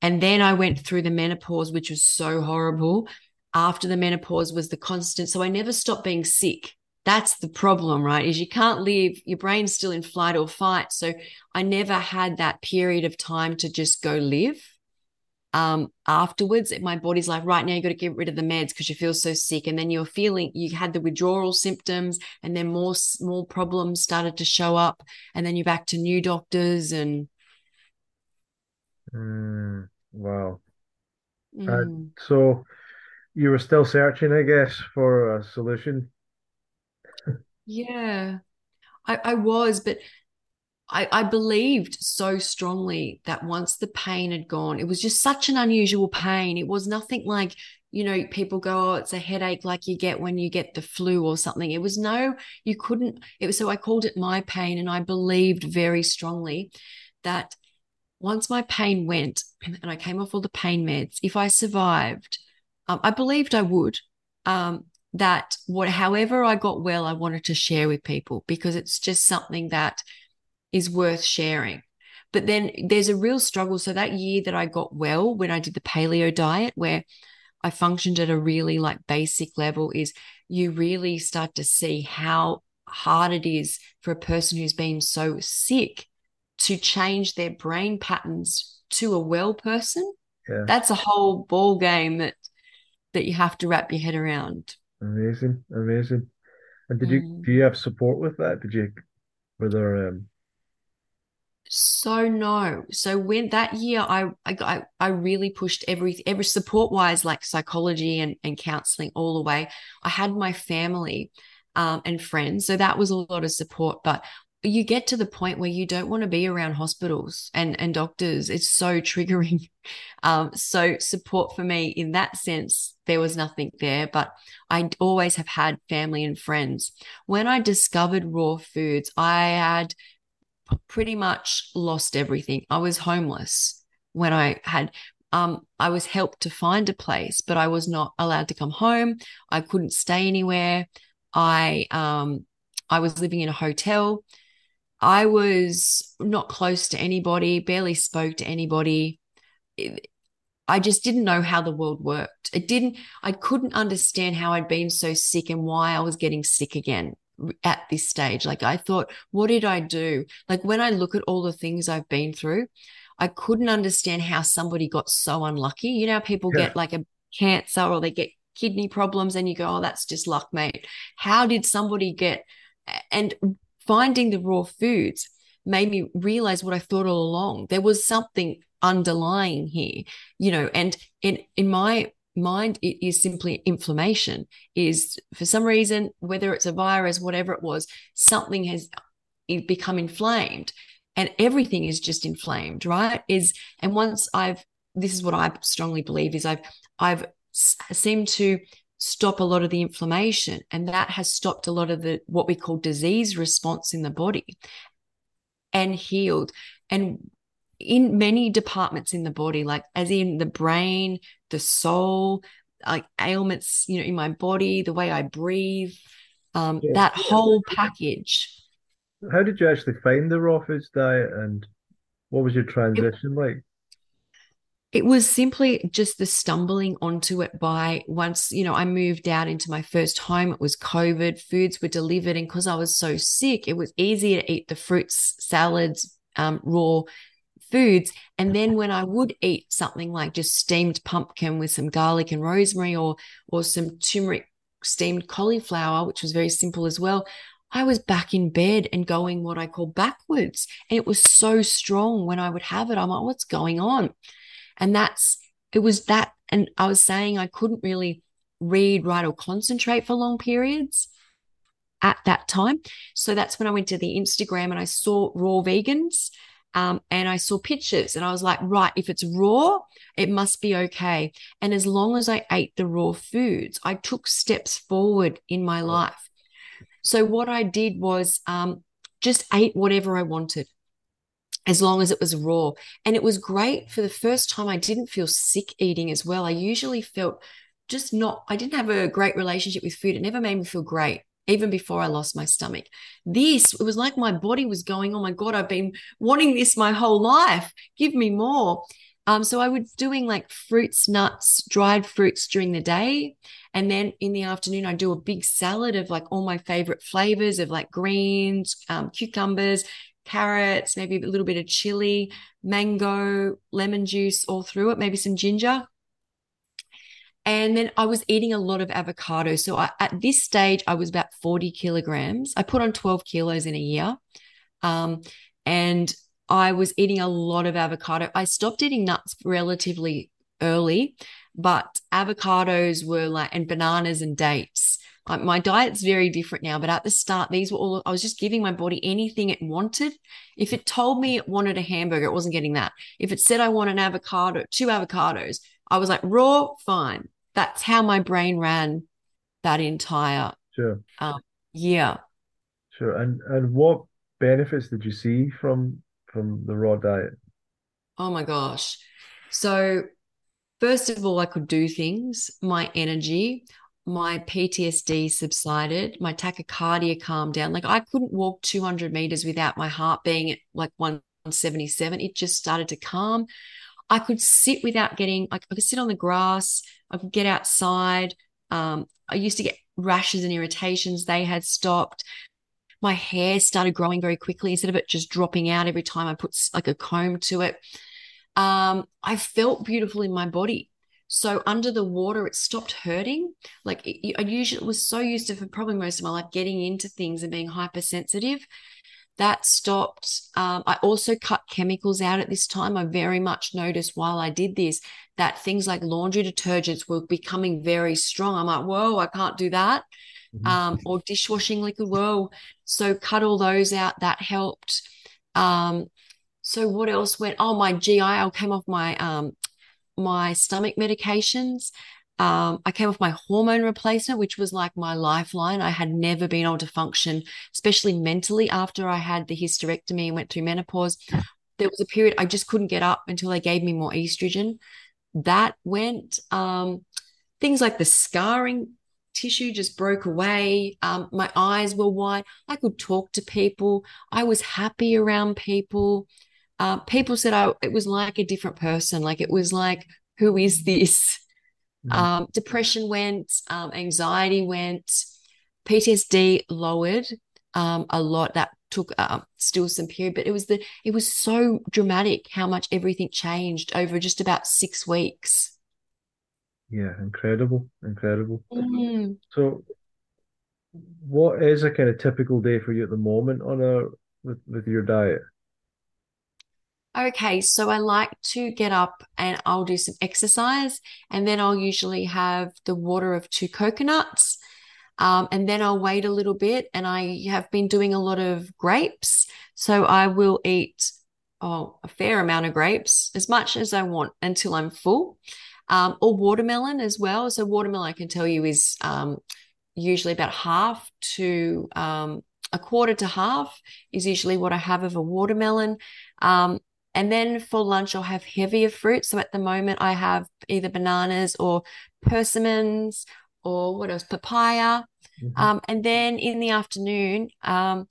[SPEAKER 2] and then I went through the menopause, which was so horrible. After the menopause was the constant, so I never stopped being sick. That's the problem, right? Is you can't live, your brain's still in flight or fight. So I never had that period of time to just go live um, afterwards, my body's like, right now, you got to get rid of the meds because you feel so sick. And then you're feeling, you had the withdrawal symptoms, and then more, more problems started to show up. And then you're back to new doctors. And
[SPEAKER 1] mm, wow. Mm. Uh, so you were still searching, I guess, for a solution.
[SPEAKER 2] yeah, I, I was, but I, I believed so strongly that once the pain had gone, it was just such an unusual pain. It was nothing like, you know, people go, oh, it's a headache like you get when you get the flu or something. It was no, you couldn't. It was so I called it my pain. And I believed very strongly that once my pain went and I came off all the pain meds, if I survived, um, I believed I would. Um, that what however I got well, I wanted to share with people because it's just something that is worth sharing. But then there's a real struggle. So that year that I got well, when I did the paleo diet, where I functioned at a really like basic level, is you really start to see how hard it is for a person who's been so sick to change their brain patterns to a well person. Yeah. That's a whole ball game that that you have to wrap your head around.
[SPEAKER 1] Amazing, amazing. And did mm. you do you have support with that? Did you were there um
[SPEAKER 2] so no. So when that year, I I I really pushed every every support wise, like psychology and and counseling, all the way. I had my family um, and friends, so that was a lot of support. But you get to the point where you don't want to be around hospitals and and doctors. It's so triggering. Um, so support for me in that sense, there was nothing there. But I always have had family and friends. When I discovered raw foods, I had pretty much lost everything. I was homeless when I had um, I was helped to find a place, but I was not allowed to come home. I couldn't stay anywhere. I um, I was living in a hotel. I was not close to anybody, barely spoke to anybody. I just didn't know how the world worked. It didn't, I couldn't understand how I'd been so sick and why I was getting sick again at this stage. Like I thought, what did I do? Like when I look at all the things I've been through, I couldn't understand how somebody got so unlucky. You know, people yeah. get like a cancer or they get kidney problems and you go, oh, that's just luck, mate. How did somebody get and finding the raw foods made me realize what I thought all along. There was something underlying here, you know, and in in my mind it is simply inflammation is for some reason whether it's a virus whatever it was something has eh, become inflamed and everything is just inflamed right is and once i've this is what i strongly believe is i've i've seemed to stop a lot of the inflammation and that has stopped a lot of the what we call disease response in the body and healed and in many departments in the body, like as in the brain, the soul, like ailments, you know, in my body, the way I breathe, um, yeah. that whole package.
[SPEAKER 1] How did you actually find the raw foods diet and what was your transition it, like?
[SPEAKER 2] It was simply just the stumbling onto it by once, you know, I moved out into my first home. It was COVID, foods were delivered. And because I was so sick, it was easier to eat the fruits, salads, um, raw foods. And then when I would eat something like just steamed pumpkin with some garlic and rosemary or or some turmeric steamed cauliflower, which was very simple as well, I was back in bed and going what I call backwards. And it was so strong when I would have it. I'm like, what's going on? And that's it was that. And I was saying I couldn't really read, write, or concentrate for long periods at that time. So that's when I went to the Instagram and I saw raw vegans um, and I saw pictures and I was like, right, if it's raw, it must be okay. And as long as I ate the raw foods, I took steps forward in my life. So what I did was um, just ate whatever I wanted. As long as it was raw. And it was great for the first time. I didn't feel sick eating as well. I usually felt just not, I didn't have a great relationship with food. It never made me feel great, even before I lost my stomach. This, it was like my body was going, oh my God, I've been wanting this my whole life. Give me more. Um, so I was doing like fruits, nuts, dried fruits during the day. And then in the afternoon, I do a big salad of like all my favorite flavors of like greens, um, cucumbers, carrots, maybe a little bit of chili, mango, lemon juice all through it, maybe some ginger. And then I was eating a lot of avocado. So I, at this stage, I was about 40 kilograms. I put on 12 kilos in a year. Um, and I was eating a lot of avocado. I stopped eating nuts relatively early, but avocados were like, and bananas and dates. Like my diet's very different now, but at the start, these were all, I was just giving my body anything it wanted. If it told me it wanted a hamburger, it wasn't getting that. If it said I want an avocado, two avocados, I was like, raw, fine. That's how my brain ran that entire
[SPEAKER 1] sure.
[SPEAKER 2] um, year.
[SPEAKER 1] Sure. And and what benefits did you see from from the raw diet?
[SPEAKER 2] Oh my gosh. So, first of all, I could do things, my energy, my PTSD subsided, my tachycardia calmed down. Like I couldn't walk 200 meters without my heart being like 177. It just started to calm. I could sit without getting, I could sit on the grass, I could get outside. Um, I used to get rashes and irritations, they had stopped my hair started growing very quickly instead of it just dropping out every time I put like a comb to it. Um, I felt beautiful in my body. So under the water, it stopped hurting. Like it, I usually was so used to, for probably most of my life, getting into things and being hypersensitive. That stopped. Um, I also cut chemicals out at this time. I very much noticed while I did this that things like laundry detergents were becoming very strong. I'm like, whoa, I can't do that mm-hmm. um, or dishwashing liquid. Whoa. So cut all those out. That helped. Um, so what else went? Oh, my GI. I came off my um, my stomach medications. Um, I came off my hormone replacement, which was like my lifeline. I had never been able to function, especially mentally, after I had the hysterectomy and went through menopause. There was a period I just couldn't get up until they gave me more estrogen. That went. Um, things like the scarring tissue just broke away. Um, my eyes were wide. I could talk to people. I was happy around people. Uh, people said I, it was like a different person. Like it was like, who is this? Mm-hmm. Um, depression went, um, anxiety went, PTSD lowered um, a lot. That took uh, still some period, but it was the it was so dramatic how much everything changed over just about six weeks.
[SPEAKER 1] Yeah, incredible, incredible.
[SPEAKER 2] Mm.
[SPEAKER 1] So, what is a kind of typical day for you at the moment on a with, with your diet?
[SPEAKER 2] Okay, so I like to get up and I'll do some exercise, and then I'll usually have the water of two coconuts. Um, and then I'll wait a little bit, and I have been doing a lot of grapes. So I will eat oh, a fair amount of grapes, as much as I want until I'm full um, or watermelon as well. So watermelon, I can tell you, is um, usually about half to um, a quarter to half is usually what I have of a watermelon. Um, and then for lunch, I'll have heavier fruit. So at the moment, I have either bananas or persimmons or what else, papaya. Mm-hmm. Um, and then in the afternoon, um,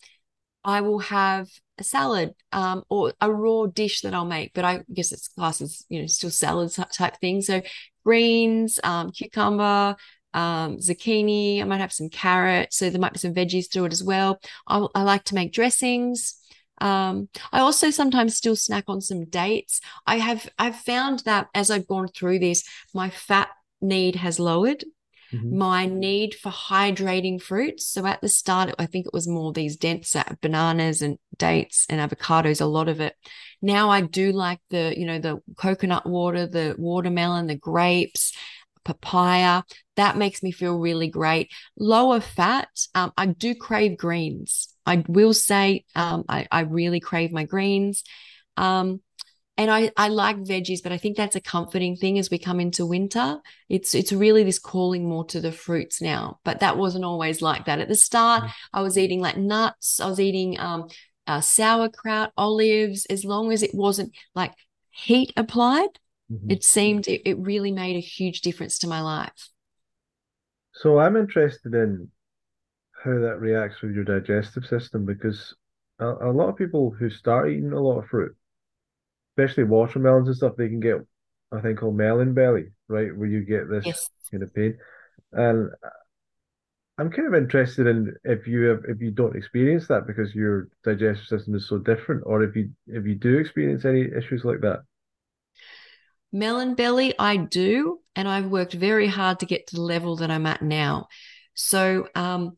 [SPEAKER 2] I will have a salad um, or a raw dish that I'll make, but I guess it's classes, you know, still salad type thing. So greens, um, cucumber, um, zucchini. I might have some carrots. So there might be some veggies through it as well. I, I like to make dressings. Um, I also sometimes still snack on some dates. I have I've found that as I've gone through this, my fat need has lowered mm-hmm. my need for hydrating fruits. So at the start, I think it was more these denser bananas and dates and avocados, a lot of it. Now I do like the, you know, the coconut water, the watermelon, the grapes, papaya. That makes me feel really great. Lower fat. Um, I do crave greens. I will say um, I, I really crave my greens. Um, and I, I like veggies, but I think that's a comforting thing as we come into winter. It's it's really this calling more to the fruits now. But that wasn't always like that. At the start, mm. I was eating like nuts. I was eating um, uh, sauerkraut, olives, as long as it wasn't like heat applied, mm-hmm. it seemed it, it really made a huge difference to my life.
[SPEAKER 1] So I'm interested in how that reacts with your digestive system because a, a lot of people who start eating a lot of fruit, especially watermelons and stuff, they can get a thing called melon belly, right, where you get this yes. kind of pain. And I'm kind of interested in if you have if you don't experience that because your digestive system is so different, or if you if you do experience any issues like that.
[SPEAKER 2] Melon belly, I do, and I've worked very hard to get to the level that I'm at now. So um,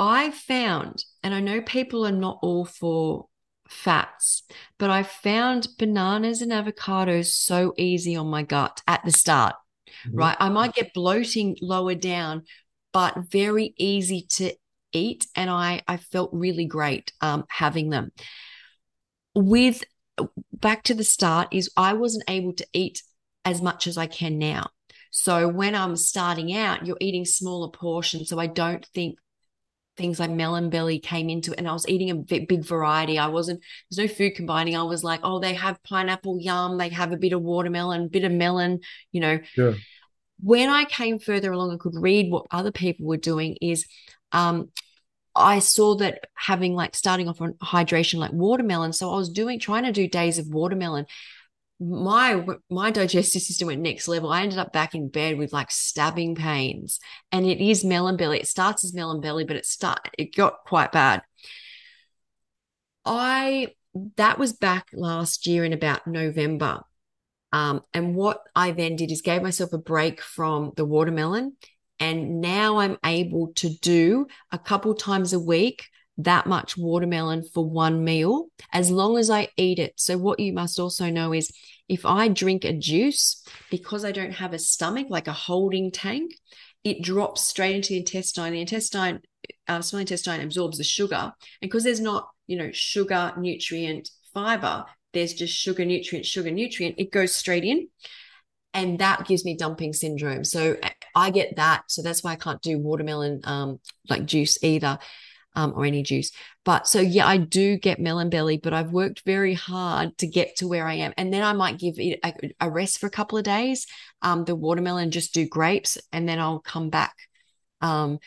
[SPEAKER 2] I found, and I know people are not all for fats, but I found bananas and avocados so easy on my gut at the start. Mm-hmm. Right. I might get bloating lower down, but very easy to eat. And I, I felt really great um, having them. With back to the start, is I wasn't able to eat as much as I can now. So when I'm starting out, you're eating smaller portions. So I don't think things like melon belly came into it and I was eating a big, big variety. I wasn't, there's no food combining. I was like, oh, they have pineapple yum, they have a bit of watermelon, bit of melon, you know.
[SPEAKER 1] Sure.
[SPEAKER 2] When I came further along and could read what other people were doing is um I saw that having like starting off on hydration like watermelon. So I was doing trying to do days of watermelon my my digestive system went next level. I ended up back in bed with like stabbing pains, and it is melon belly. It starts as melon belly, but it start it got quite bad. I that was back last year in about November. Um, and what I then did is gave myself a break from the watermelon. And now I'm able to do a couple times a week that much watermelon for one meal as long as I eat it. So, what you must also know is if I drink a juice, because I don't have a stomach, like a holding tank, it drops straight into the intestine. The intestine, uh, small intestine absorbs the sugar. And because there's not, you know, sugar, nutrient, fiber, there's just sugar, nutrient, sugar, nutrient, it goes straight in. And that gives me dumping syndrome. So I get that. So that's why I can't do watermelon um, like juice either um, or any juice. But so, yeah, I do get melon belly, but I've worked very hard to get to where I am. And then I might give it a, a rest for a couple of days, um, the watermelon, just do grapes, and then I'll come back, um,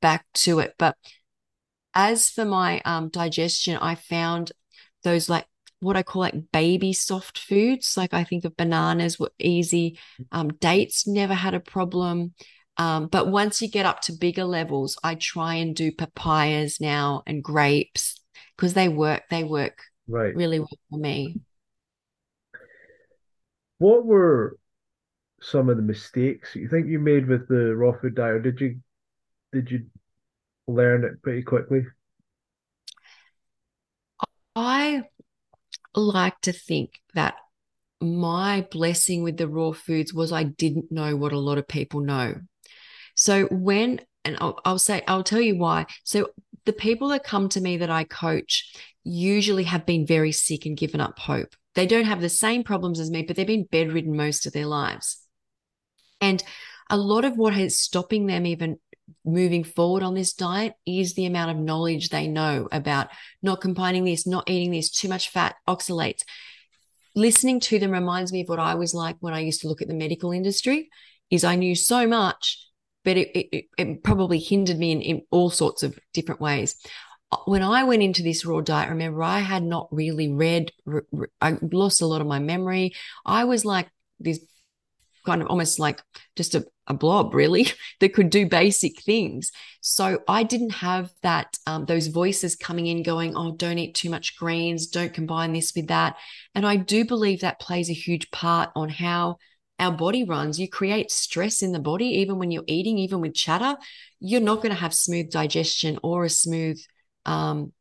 [SPEAKER 2] back to it. But as for my um, digestion, I found those like what I call like baby soft foods. Like I think of bananas were easy. Um, dates never had a problem. Um, but once you get up to bigger levels, I try and do papayas now and grapes because they work. They work
[SPEAKER 1] right
[SPEAKER 2] really well for me.
[SPEAKER 1] What were some of the mistakes you think you made with the raw food diet? Or did you did you learn it pretty quickly?
[SPEAKER 2] I like to think that my blessing with the raw foods was I didn't know what a lot of people know. So when, and I'll, I'll say, I'll tell you why. So the people that come to me that I coach usually have been very sick and given up hope. They don't have the same problems as me, but they've been bedridden most of their lives. And a lot of what is stopping them even moving forward on this diet is the amount of knowledge they know about not combining this, not eating this, too much fat, oxalates. Listening to them reminds me of what I was like when I used to look at the medical industry is I knew so much but it, it, it probably hindered me in, in all sorts of different ways when I went into this raw diet, remember, I had not really read, re, re, I lost a lot of my memory. I was like this kind of almost like just a, a blob, really, that could do basic things. So I didn't have that, um, those voices coming in going, oh, don't eat too much greens, don't combine this with that. And I do believe that plays a huge part on how our body runs, you create stress in the body, even when you're eating, even with chatter, you're not going to have smooth digestion or a smooth um,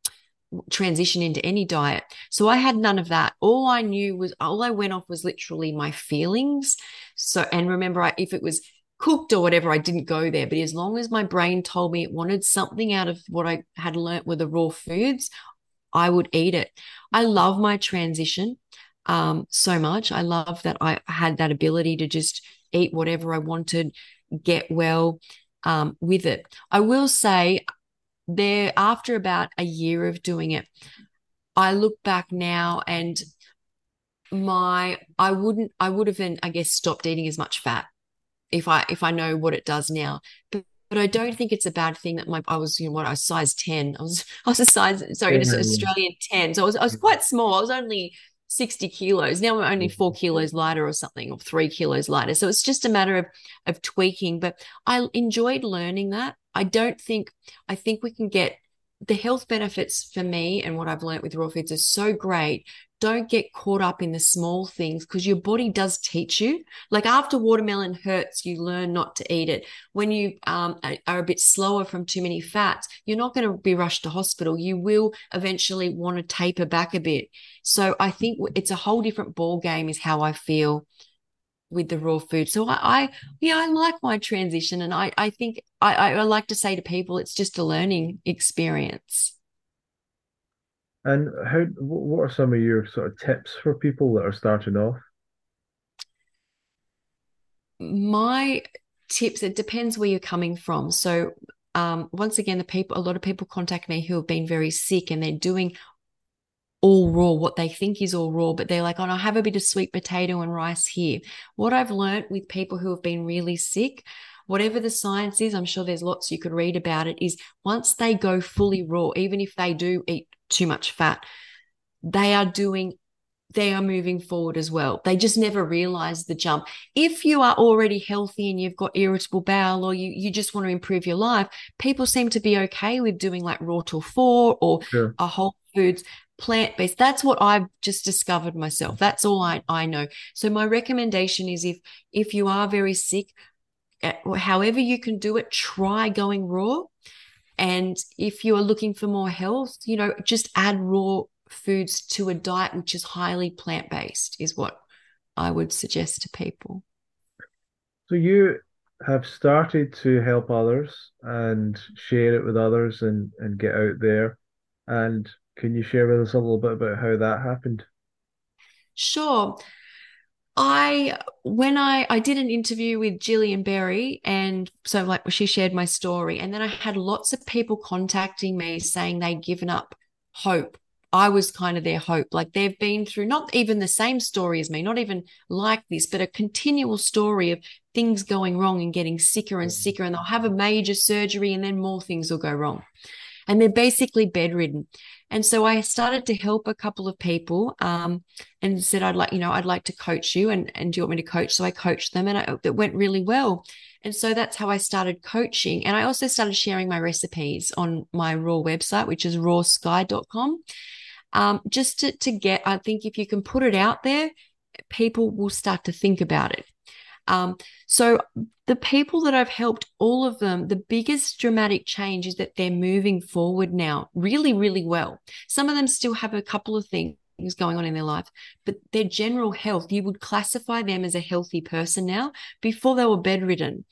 [SPEAKER 2] transition into any diet. So I had none of that. All I knew was, all I went off was literally my feelings. So, and remember, I, if it was cooked or whatever, I didn't go there. But as long as my brain told me it wanted something out of what I had learnt with the raw foods, I would eat it. I love my transition um, so much. I love that I had that ability to just eat whatever I wanted, get well um, with it. I will say, there after about a year of doing it, I look back now and my I wouldn't I would have then I guess stopped eating as much fat if I if I know what it does now. But but I don't think it's a bad thing that my I was you know what I was size 10. I was I was a size sorry, yeah, Australian 10. So I was I was quite small. I was only 60 kilos. Now I'm only four mm-hmm. kilos lighter or something, or three kilos lighter. So it's just a matter of of tweaking. But I enjoyed learning that. I don't think I think we can get the health benefits for me and what I've learned with raw foods are so great don't get caught up in the small things because your body does teach you. Like after watermelon hurts, you learn not to eat it. When you um, are a bit slower from too many fats, you're not going to be rushed to hospital. You will eventually want to taper back a bit. So I think it's a whole different ball game. Is how I feel with the raw food. So I, I yeah, I like my transition, and I I think I, I like to say to people, it's just a learning experience.
[SPEAKER 1] And how? What are some of your sort of tips for people that are starting off?
[SPEAKER 2] My tips. It depends where you're coming from. So, um, once again, the people. A lot of people contact me who have been very sick, and they're doing all raw, what they think is all raw, but they're like, oh, I have a bit of sweet potato and rice here. What I've learned with people who have been really sick, whatever the science is, I'm sure there's lots you could read about it, is once they go fully raw, even if they do eat too much fat, they are doing they are moving forward as well. They just never realize the jump. If you are already healthy and you've got irritable bowel or you, you just want to improve your life, people seem to be okay with doing like raw till four or sure. a whole foods plant based. That's what I've just discovered myself. That's all I, I know. So my recommendation is if if you are very sick, eh, however you can do it, try going raw and if you are looking for more health, you know, just add raw foods to a diet which is highly plant based, is what I would suggest to people.
[SPEAKER 1] So you have started to help others and share it with others and, and get out there. And can you share with us a little bit about how that happened?
[SPEAKER 2] Sure. I when I I did an interview with Jillian Berry and so like she shared my story and then I had lots of people contacting me saying they'd given up hope. I was kind of their hope. Like they've been through not even the same story as me, not even like this, but a continual story of things going wrong and getting sicker and mm-hmm. sicker and they'll have a major surgery and then more things will go wrong. And they're basically bedridden. And so I started to help a couple of people um, and said, I'd like, you know, I'd like to coach you. And, and do you want me to coach? So I coached them and I, it went really well. And so that's how I started coaching. And I also started sharing my recipes on my raw website, which is roarskye.com. Um, just to, to get, I think if you can put it out there, people will start to think about it. Um, so the people that I've helped, all of them, the biggest dramatic change is that they're moving forward now really, really well. Some of them still have a couple of things going on in their life, but their general health, you would classify them as a healthy person now before they were bedridden.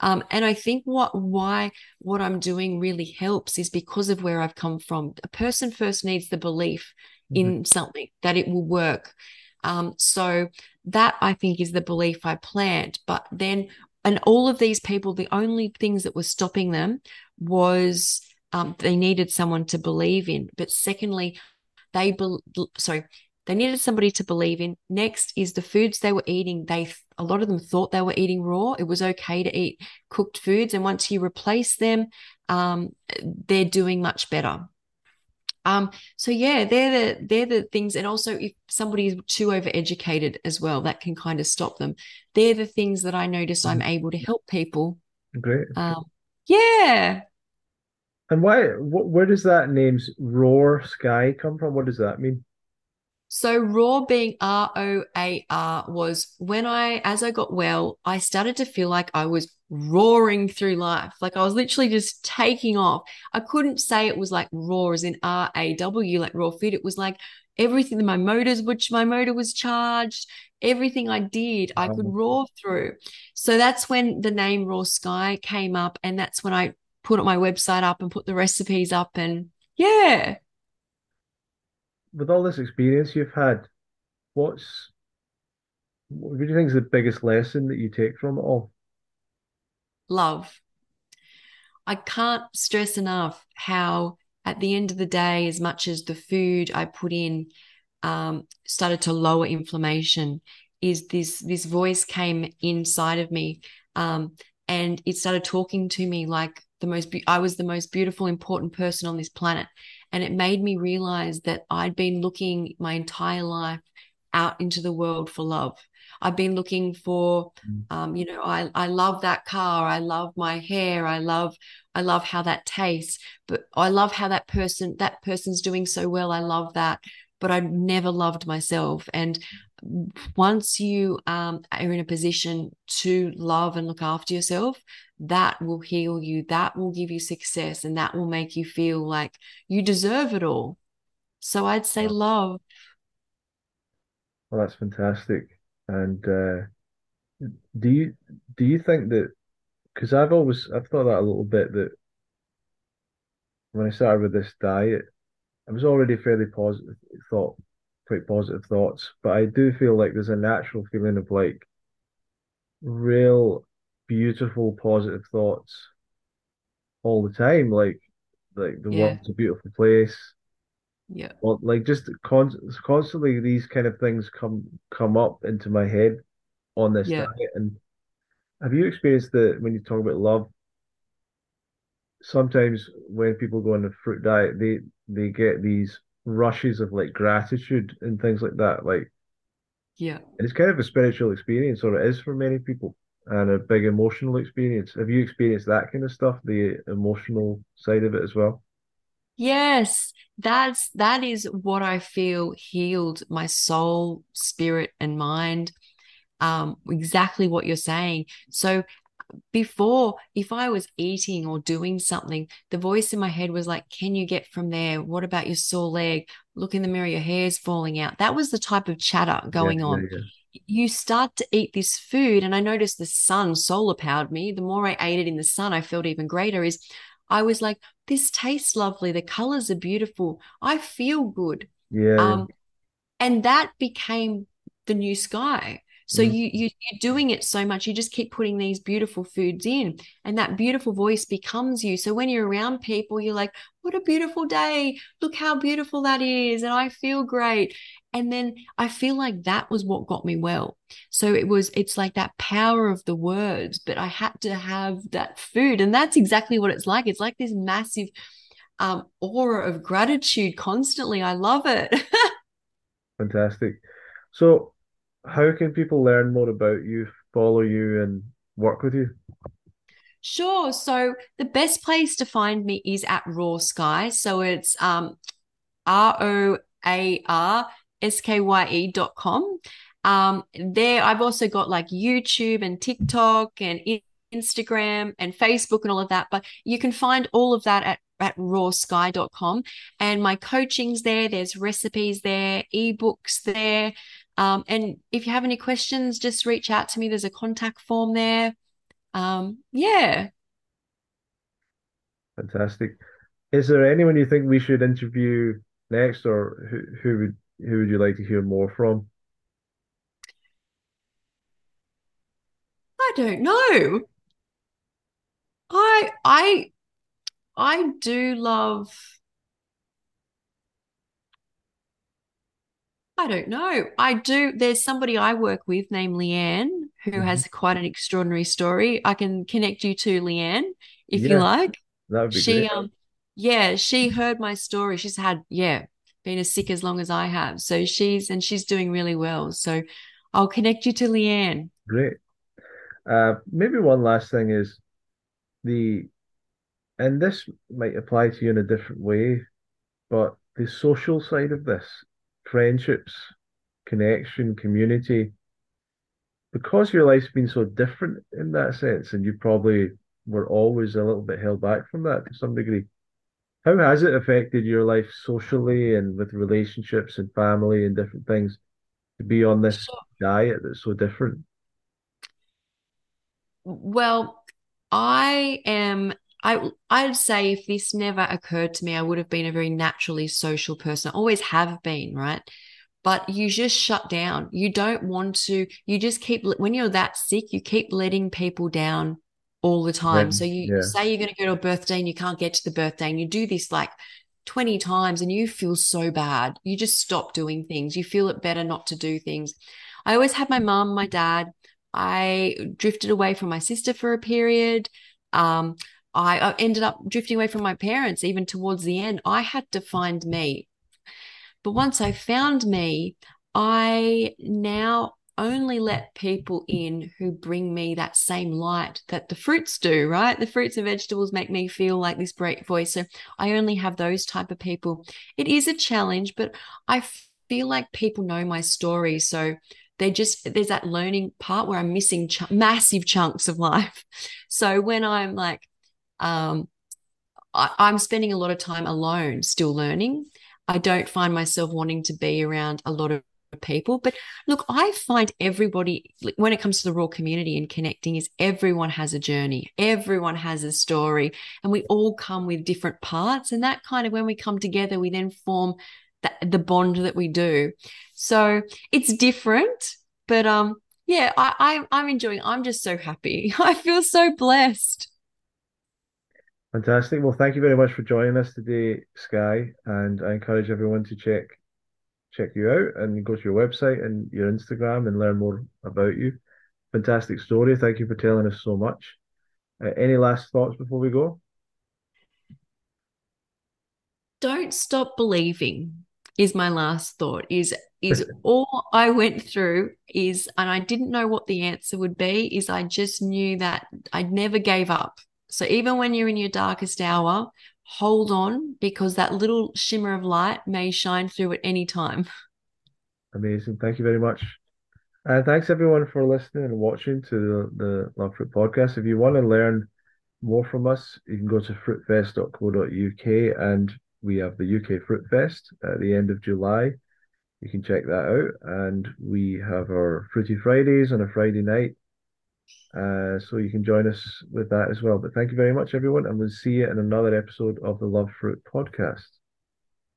[SPEAKER 2] Um, and I think what why what I'm doing really helps is because of where I've come from. A person first needs the belief mm-hmm. in something that it will work. Um, so that I think is the belief I plant. But then, and all of these people, the only things that were stopping them was um, they needed someone to believe in. But secondly, they be- sorry they needed somebody to believe in. Next is the foods they were eating. They a lot of them thought they were eating raw. It was okay to eat cooked foods, and once you replace them, um, they're doing much better. Um, so yeah, they're the they're the things, and also if somebody is too overeducated as well, that can kind of stop them. They're the things that I notice I'm mm-hmm. able to help people.
[SPEAKER 1] Great.
[SPEAKER 2] Um, yeah.
[SPEAKER 1] And why? Wh- where does that name's Roar Skye come from? What does that mean?
[SPEAKER 2] So raw being R O A R was when I, as I got well, I started to feel like I was roaring through life. Like I was literally just taking off. I couldn't say it was like raw as in R A W, like raw food. It was like everything, my motors, which my motor was charged, everything I did, I could roar through. So that's when the name Roar Skye came up. And that's when I put my website up and put the recipes up. And yeah,
[SPEAKER 1] with all this experience you've had, what's what do you think is the biggest lesson that you take from it all?
[SPEAKER 2] Love. I can't stress enough how at the end of the day, as much as the food I put in um, started to lower inflammation, is this this voice came inside of me, um, and it started talking to me like the most. Be- I was the most beautiful, important person on this planet, and it made me realize that I'd been looking my entire life out into the world for love. I've been looking for, mm. um, you know, I I love that car. I love my hair. I love I love how that tastes. But I love how that person that person's doing so well. I love that. But I never loved myself. And once you um, are in a position to love and look after yourself, that will heal you. That will give you success, and that will make you feel like you deserve it all. So I'd say love.
[SPEAKER 1] Well, that's fantastic. And uh, do you do you think that? Because I've always I've thought that a little bit that when I started with this diet, I was already fairly positive thought, quite positive thoughts, but I do feel like there's a natural feeling of like real beautiful positive thoughts all the time, like like the yeah. world's a beautiful place.
[SPEAKER 2] Yeah.
[SPEAKER 1] Well, like just con- constantly these kind of things come come up into my head on this yeah. diet. And have you experienced that when you talk about love? Sometimes when people go on a fruit diet, they they get these rushes of like gratitude and things like that. Like,
[SPEAKER 2] yeah,
[SPEAKER 1] and it's kind of a spiritual experience, or it is for many people, and a big emotional experience. Have you experienced that kind of stuff, the emotional side of it as well?
[SPEAKER 2] Yes, that's that is what I feel healed my soul, spirit, and mind. Um, exactly what you're saying. So before, if I was eating or doing something, the voice in my head was like, Can you get from there? What about your sore leg? Look in the mirror, your hair's falling out. That was the type of chatter going yeah, on. Yeah, yeah. You start to eat this food, and I noticed the sun solar powered me. The more I ate it in the sun, I felt even greater. Is I was like, this tastes lovely. The colors are beautiful. I feel good.
[SPEAKER 1] Yeah. Um,
[SPEAKER 2] and that became the new sky. So mm. you, you you're doing it so much, you just keep putting these beautiful foods in, and that beautiful voice becomes you. So when you're around people, you're like, "What a beautiful day! Look how beautiful that is!" And I feel great. And then I feel like that was what got me well. So it was, it's like that power of the words, but I had to have that food. And that's exactly what it's like. It's like this massive um, aura of gratitude constantly. I love it.
[SPEAKER 1] Fantastic. So, how can people learn more about you, follow you, and work with you?
[SPEAKER 2] Sure. So the best place to find me is at Roar Skye. So it's um, R O A R S K Y E dot com. Um, there, I've also got like YouTube and TikTok and Instagram and Facebook and all of that. But you can find all of that at at roarskye.com. And my coaching's there, there's recipes there, ebooks there. Um, and if you have any questions, just reach out to me. There's a contact form there. Um, yeah.
[SPEAKER 1] Fantastic. Is there anyone you think we should interview next, or who, who would who would you like to hear more from?
[SPEAKER 2] I don't know. I I I do love I don't know. I do. There's somebody I work with named Leanne who mm-hmm. has quite an extraordinary story. I can connect you to Leanne if yeah, you like.
[SPEAKER 1] That would be
[SPEAKER 2] she,
[SPEAKER 1] great.
[SPEAKER 2] Um, yeah, she heard my story. She's had, yeah, been as sick as long as I have. So she's and she's doing really well. So I'll connect you to Leanne.
[SPEAKER 1] Great. Uh, maybe one last thing is the, and this might apply to you in a different way, but the social side of this, friendships, connection, community, because your life's been so different in that sense, and you probably were always a little bit held back from that to some degree. How has it affected your life socially and with relationships and family and different things to be on this sure. diet that's so different?
[SPEAKER 2] Well, I am I I'd say if this never occurred to me, I would have been a very naturally social person. I always have been, right? But you just shut down. You don't want to. You just keep when you're that sick, you keep letting people down all the time. Yeah, so you yeah. say you're going to go to a birthday and you can't get to the birthday, and you do this like 20 times and you feel so bad. You just stop doing things. You feel it better not to do things. I always had my mom, my dad. I drifted away from my sister for a period. Um, I ended up drifting away from my parents even towards the end. I had to find me. But once I found me, I now only let people in who bring me that same light that the fruits do, right? The fruits and vegetables make me feel like this great voice. So I only have those type of people. It is a challenge, but I feel like people know my story. So they just, there's that learning part where I'm missing ch- massive chunks of life. So when I'm like, um, I, I'm spending a lot of time alone, still learning. I don't find myself wanting to be around a lot of people. But look, I find everybody, when it comes to the raw community and connecting, is everyone has a journey, everyone has a story, and we all come with different parts. And that kind of when we come together, we then form the, the bond that we do. So it's different, but um, yeah, I, I I'm enjoying. I'm just so happy. I feel so blessed.
[SPEAKER 1] Fantastic. Well, thank you very much for joining us today, Skye. And I encourage everyone to check check you out and go to your website and your Instagram and learn more about you. Fantastic story. Thank you for telling us so much. Uh, any last thoughts before we go?
[SPEAKER 2] Don't stop believing is my last thought is is all I went through is and I didn't know what the answer would be is I just knew that I never gave up. So even when you're in your darkest hour, hold on because that little shimmer of light may shine through at any time.
[SPEAKER 1] Amazing. Thank you very much. And thanks everyone for listening and watching to the, the Love Fruit podcast. If you want to learn more from us, you can go to fruitfest.co.uk and we have the UK Fruitfest at the end of July. You can check that out. And we have our Fruity Fridays on a Friday night uh, so you can join us with that as well. But thank you very much, everyone, and we'll see you in another episode of the Love Fruit podcast.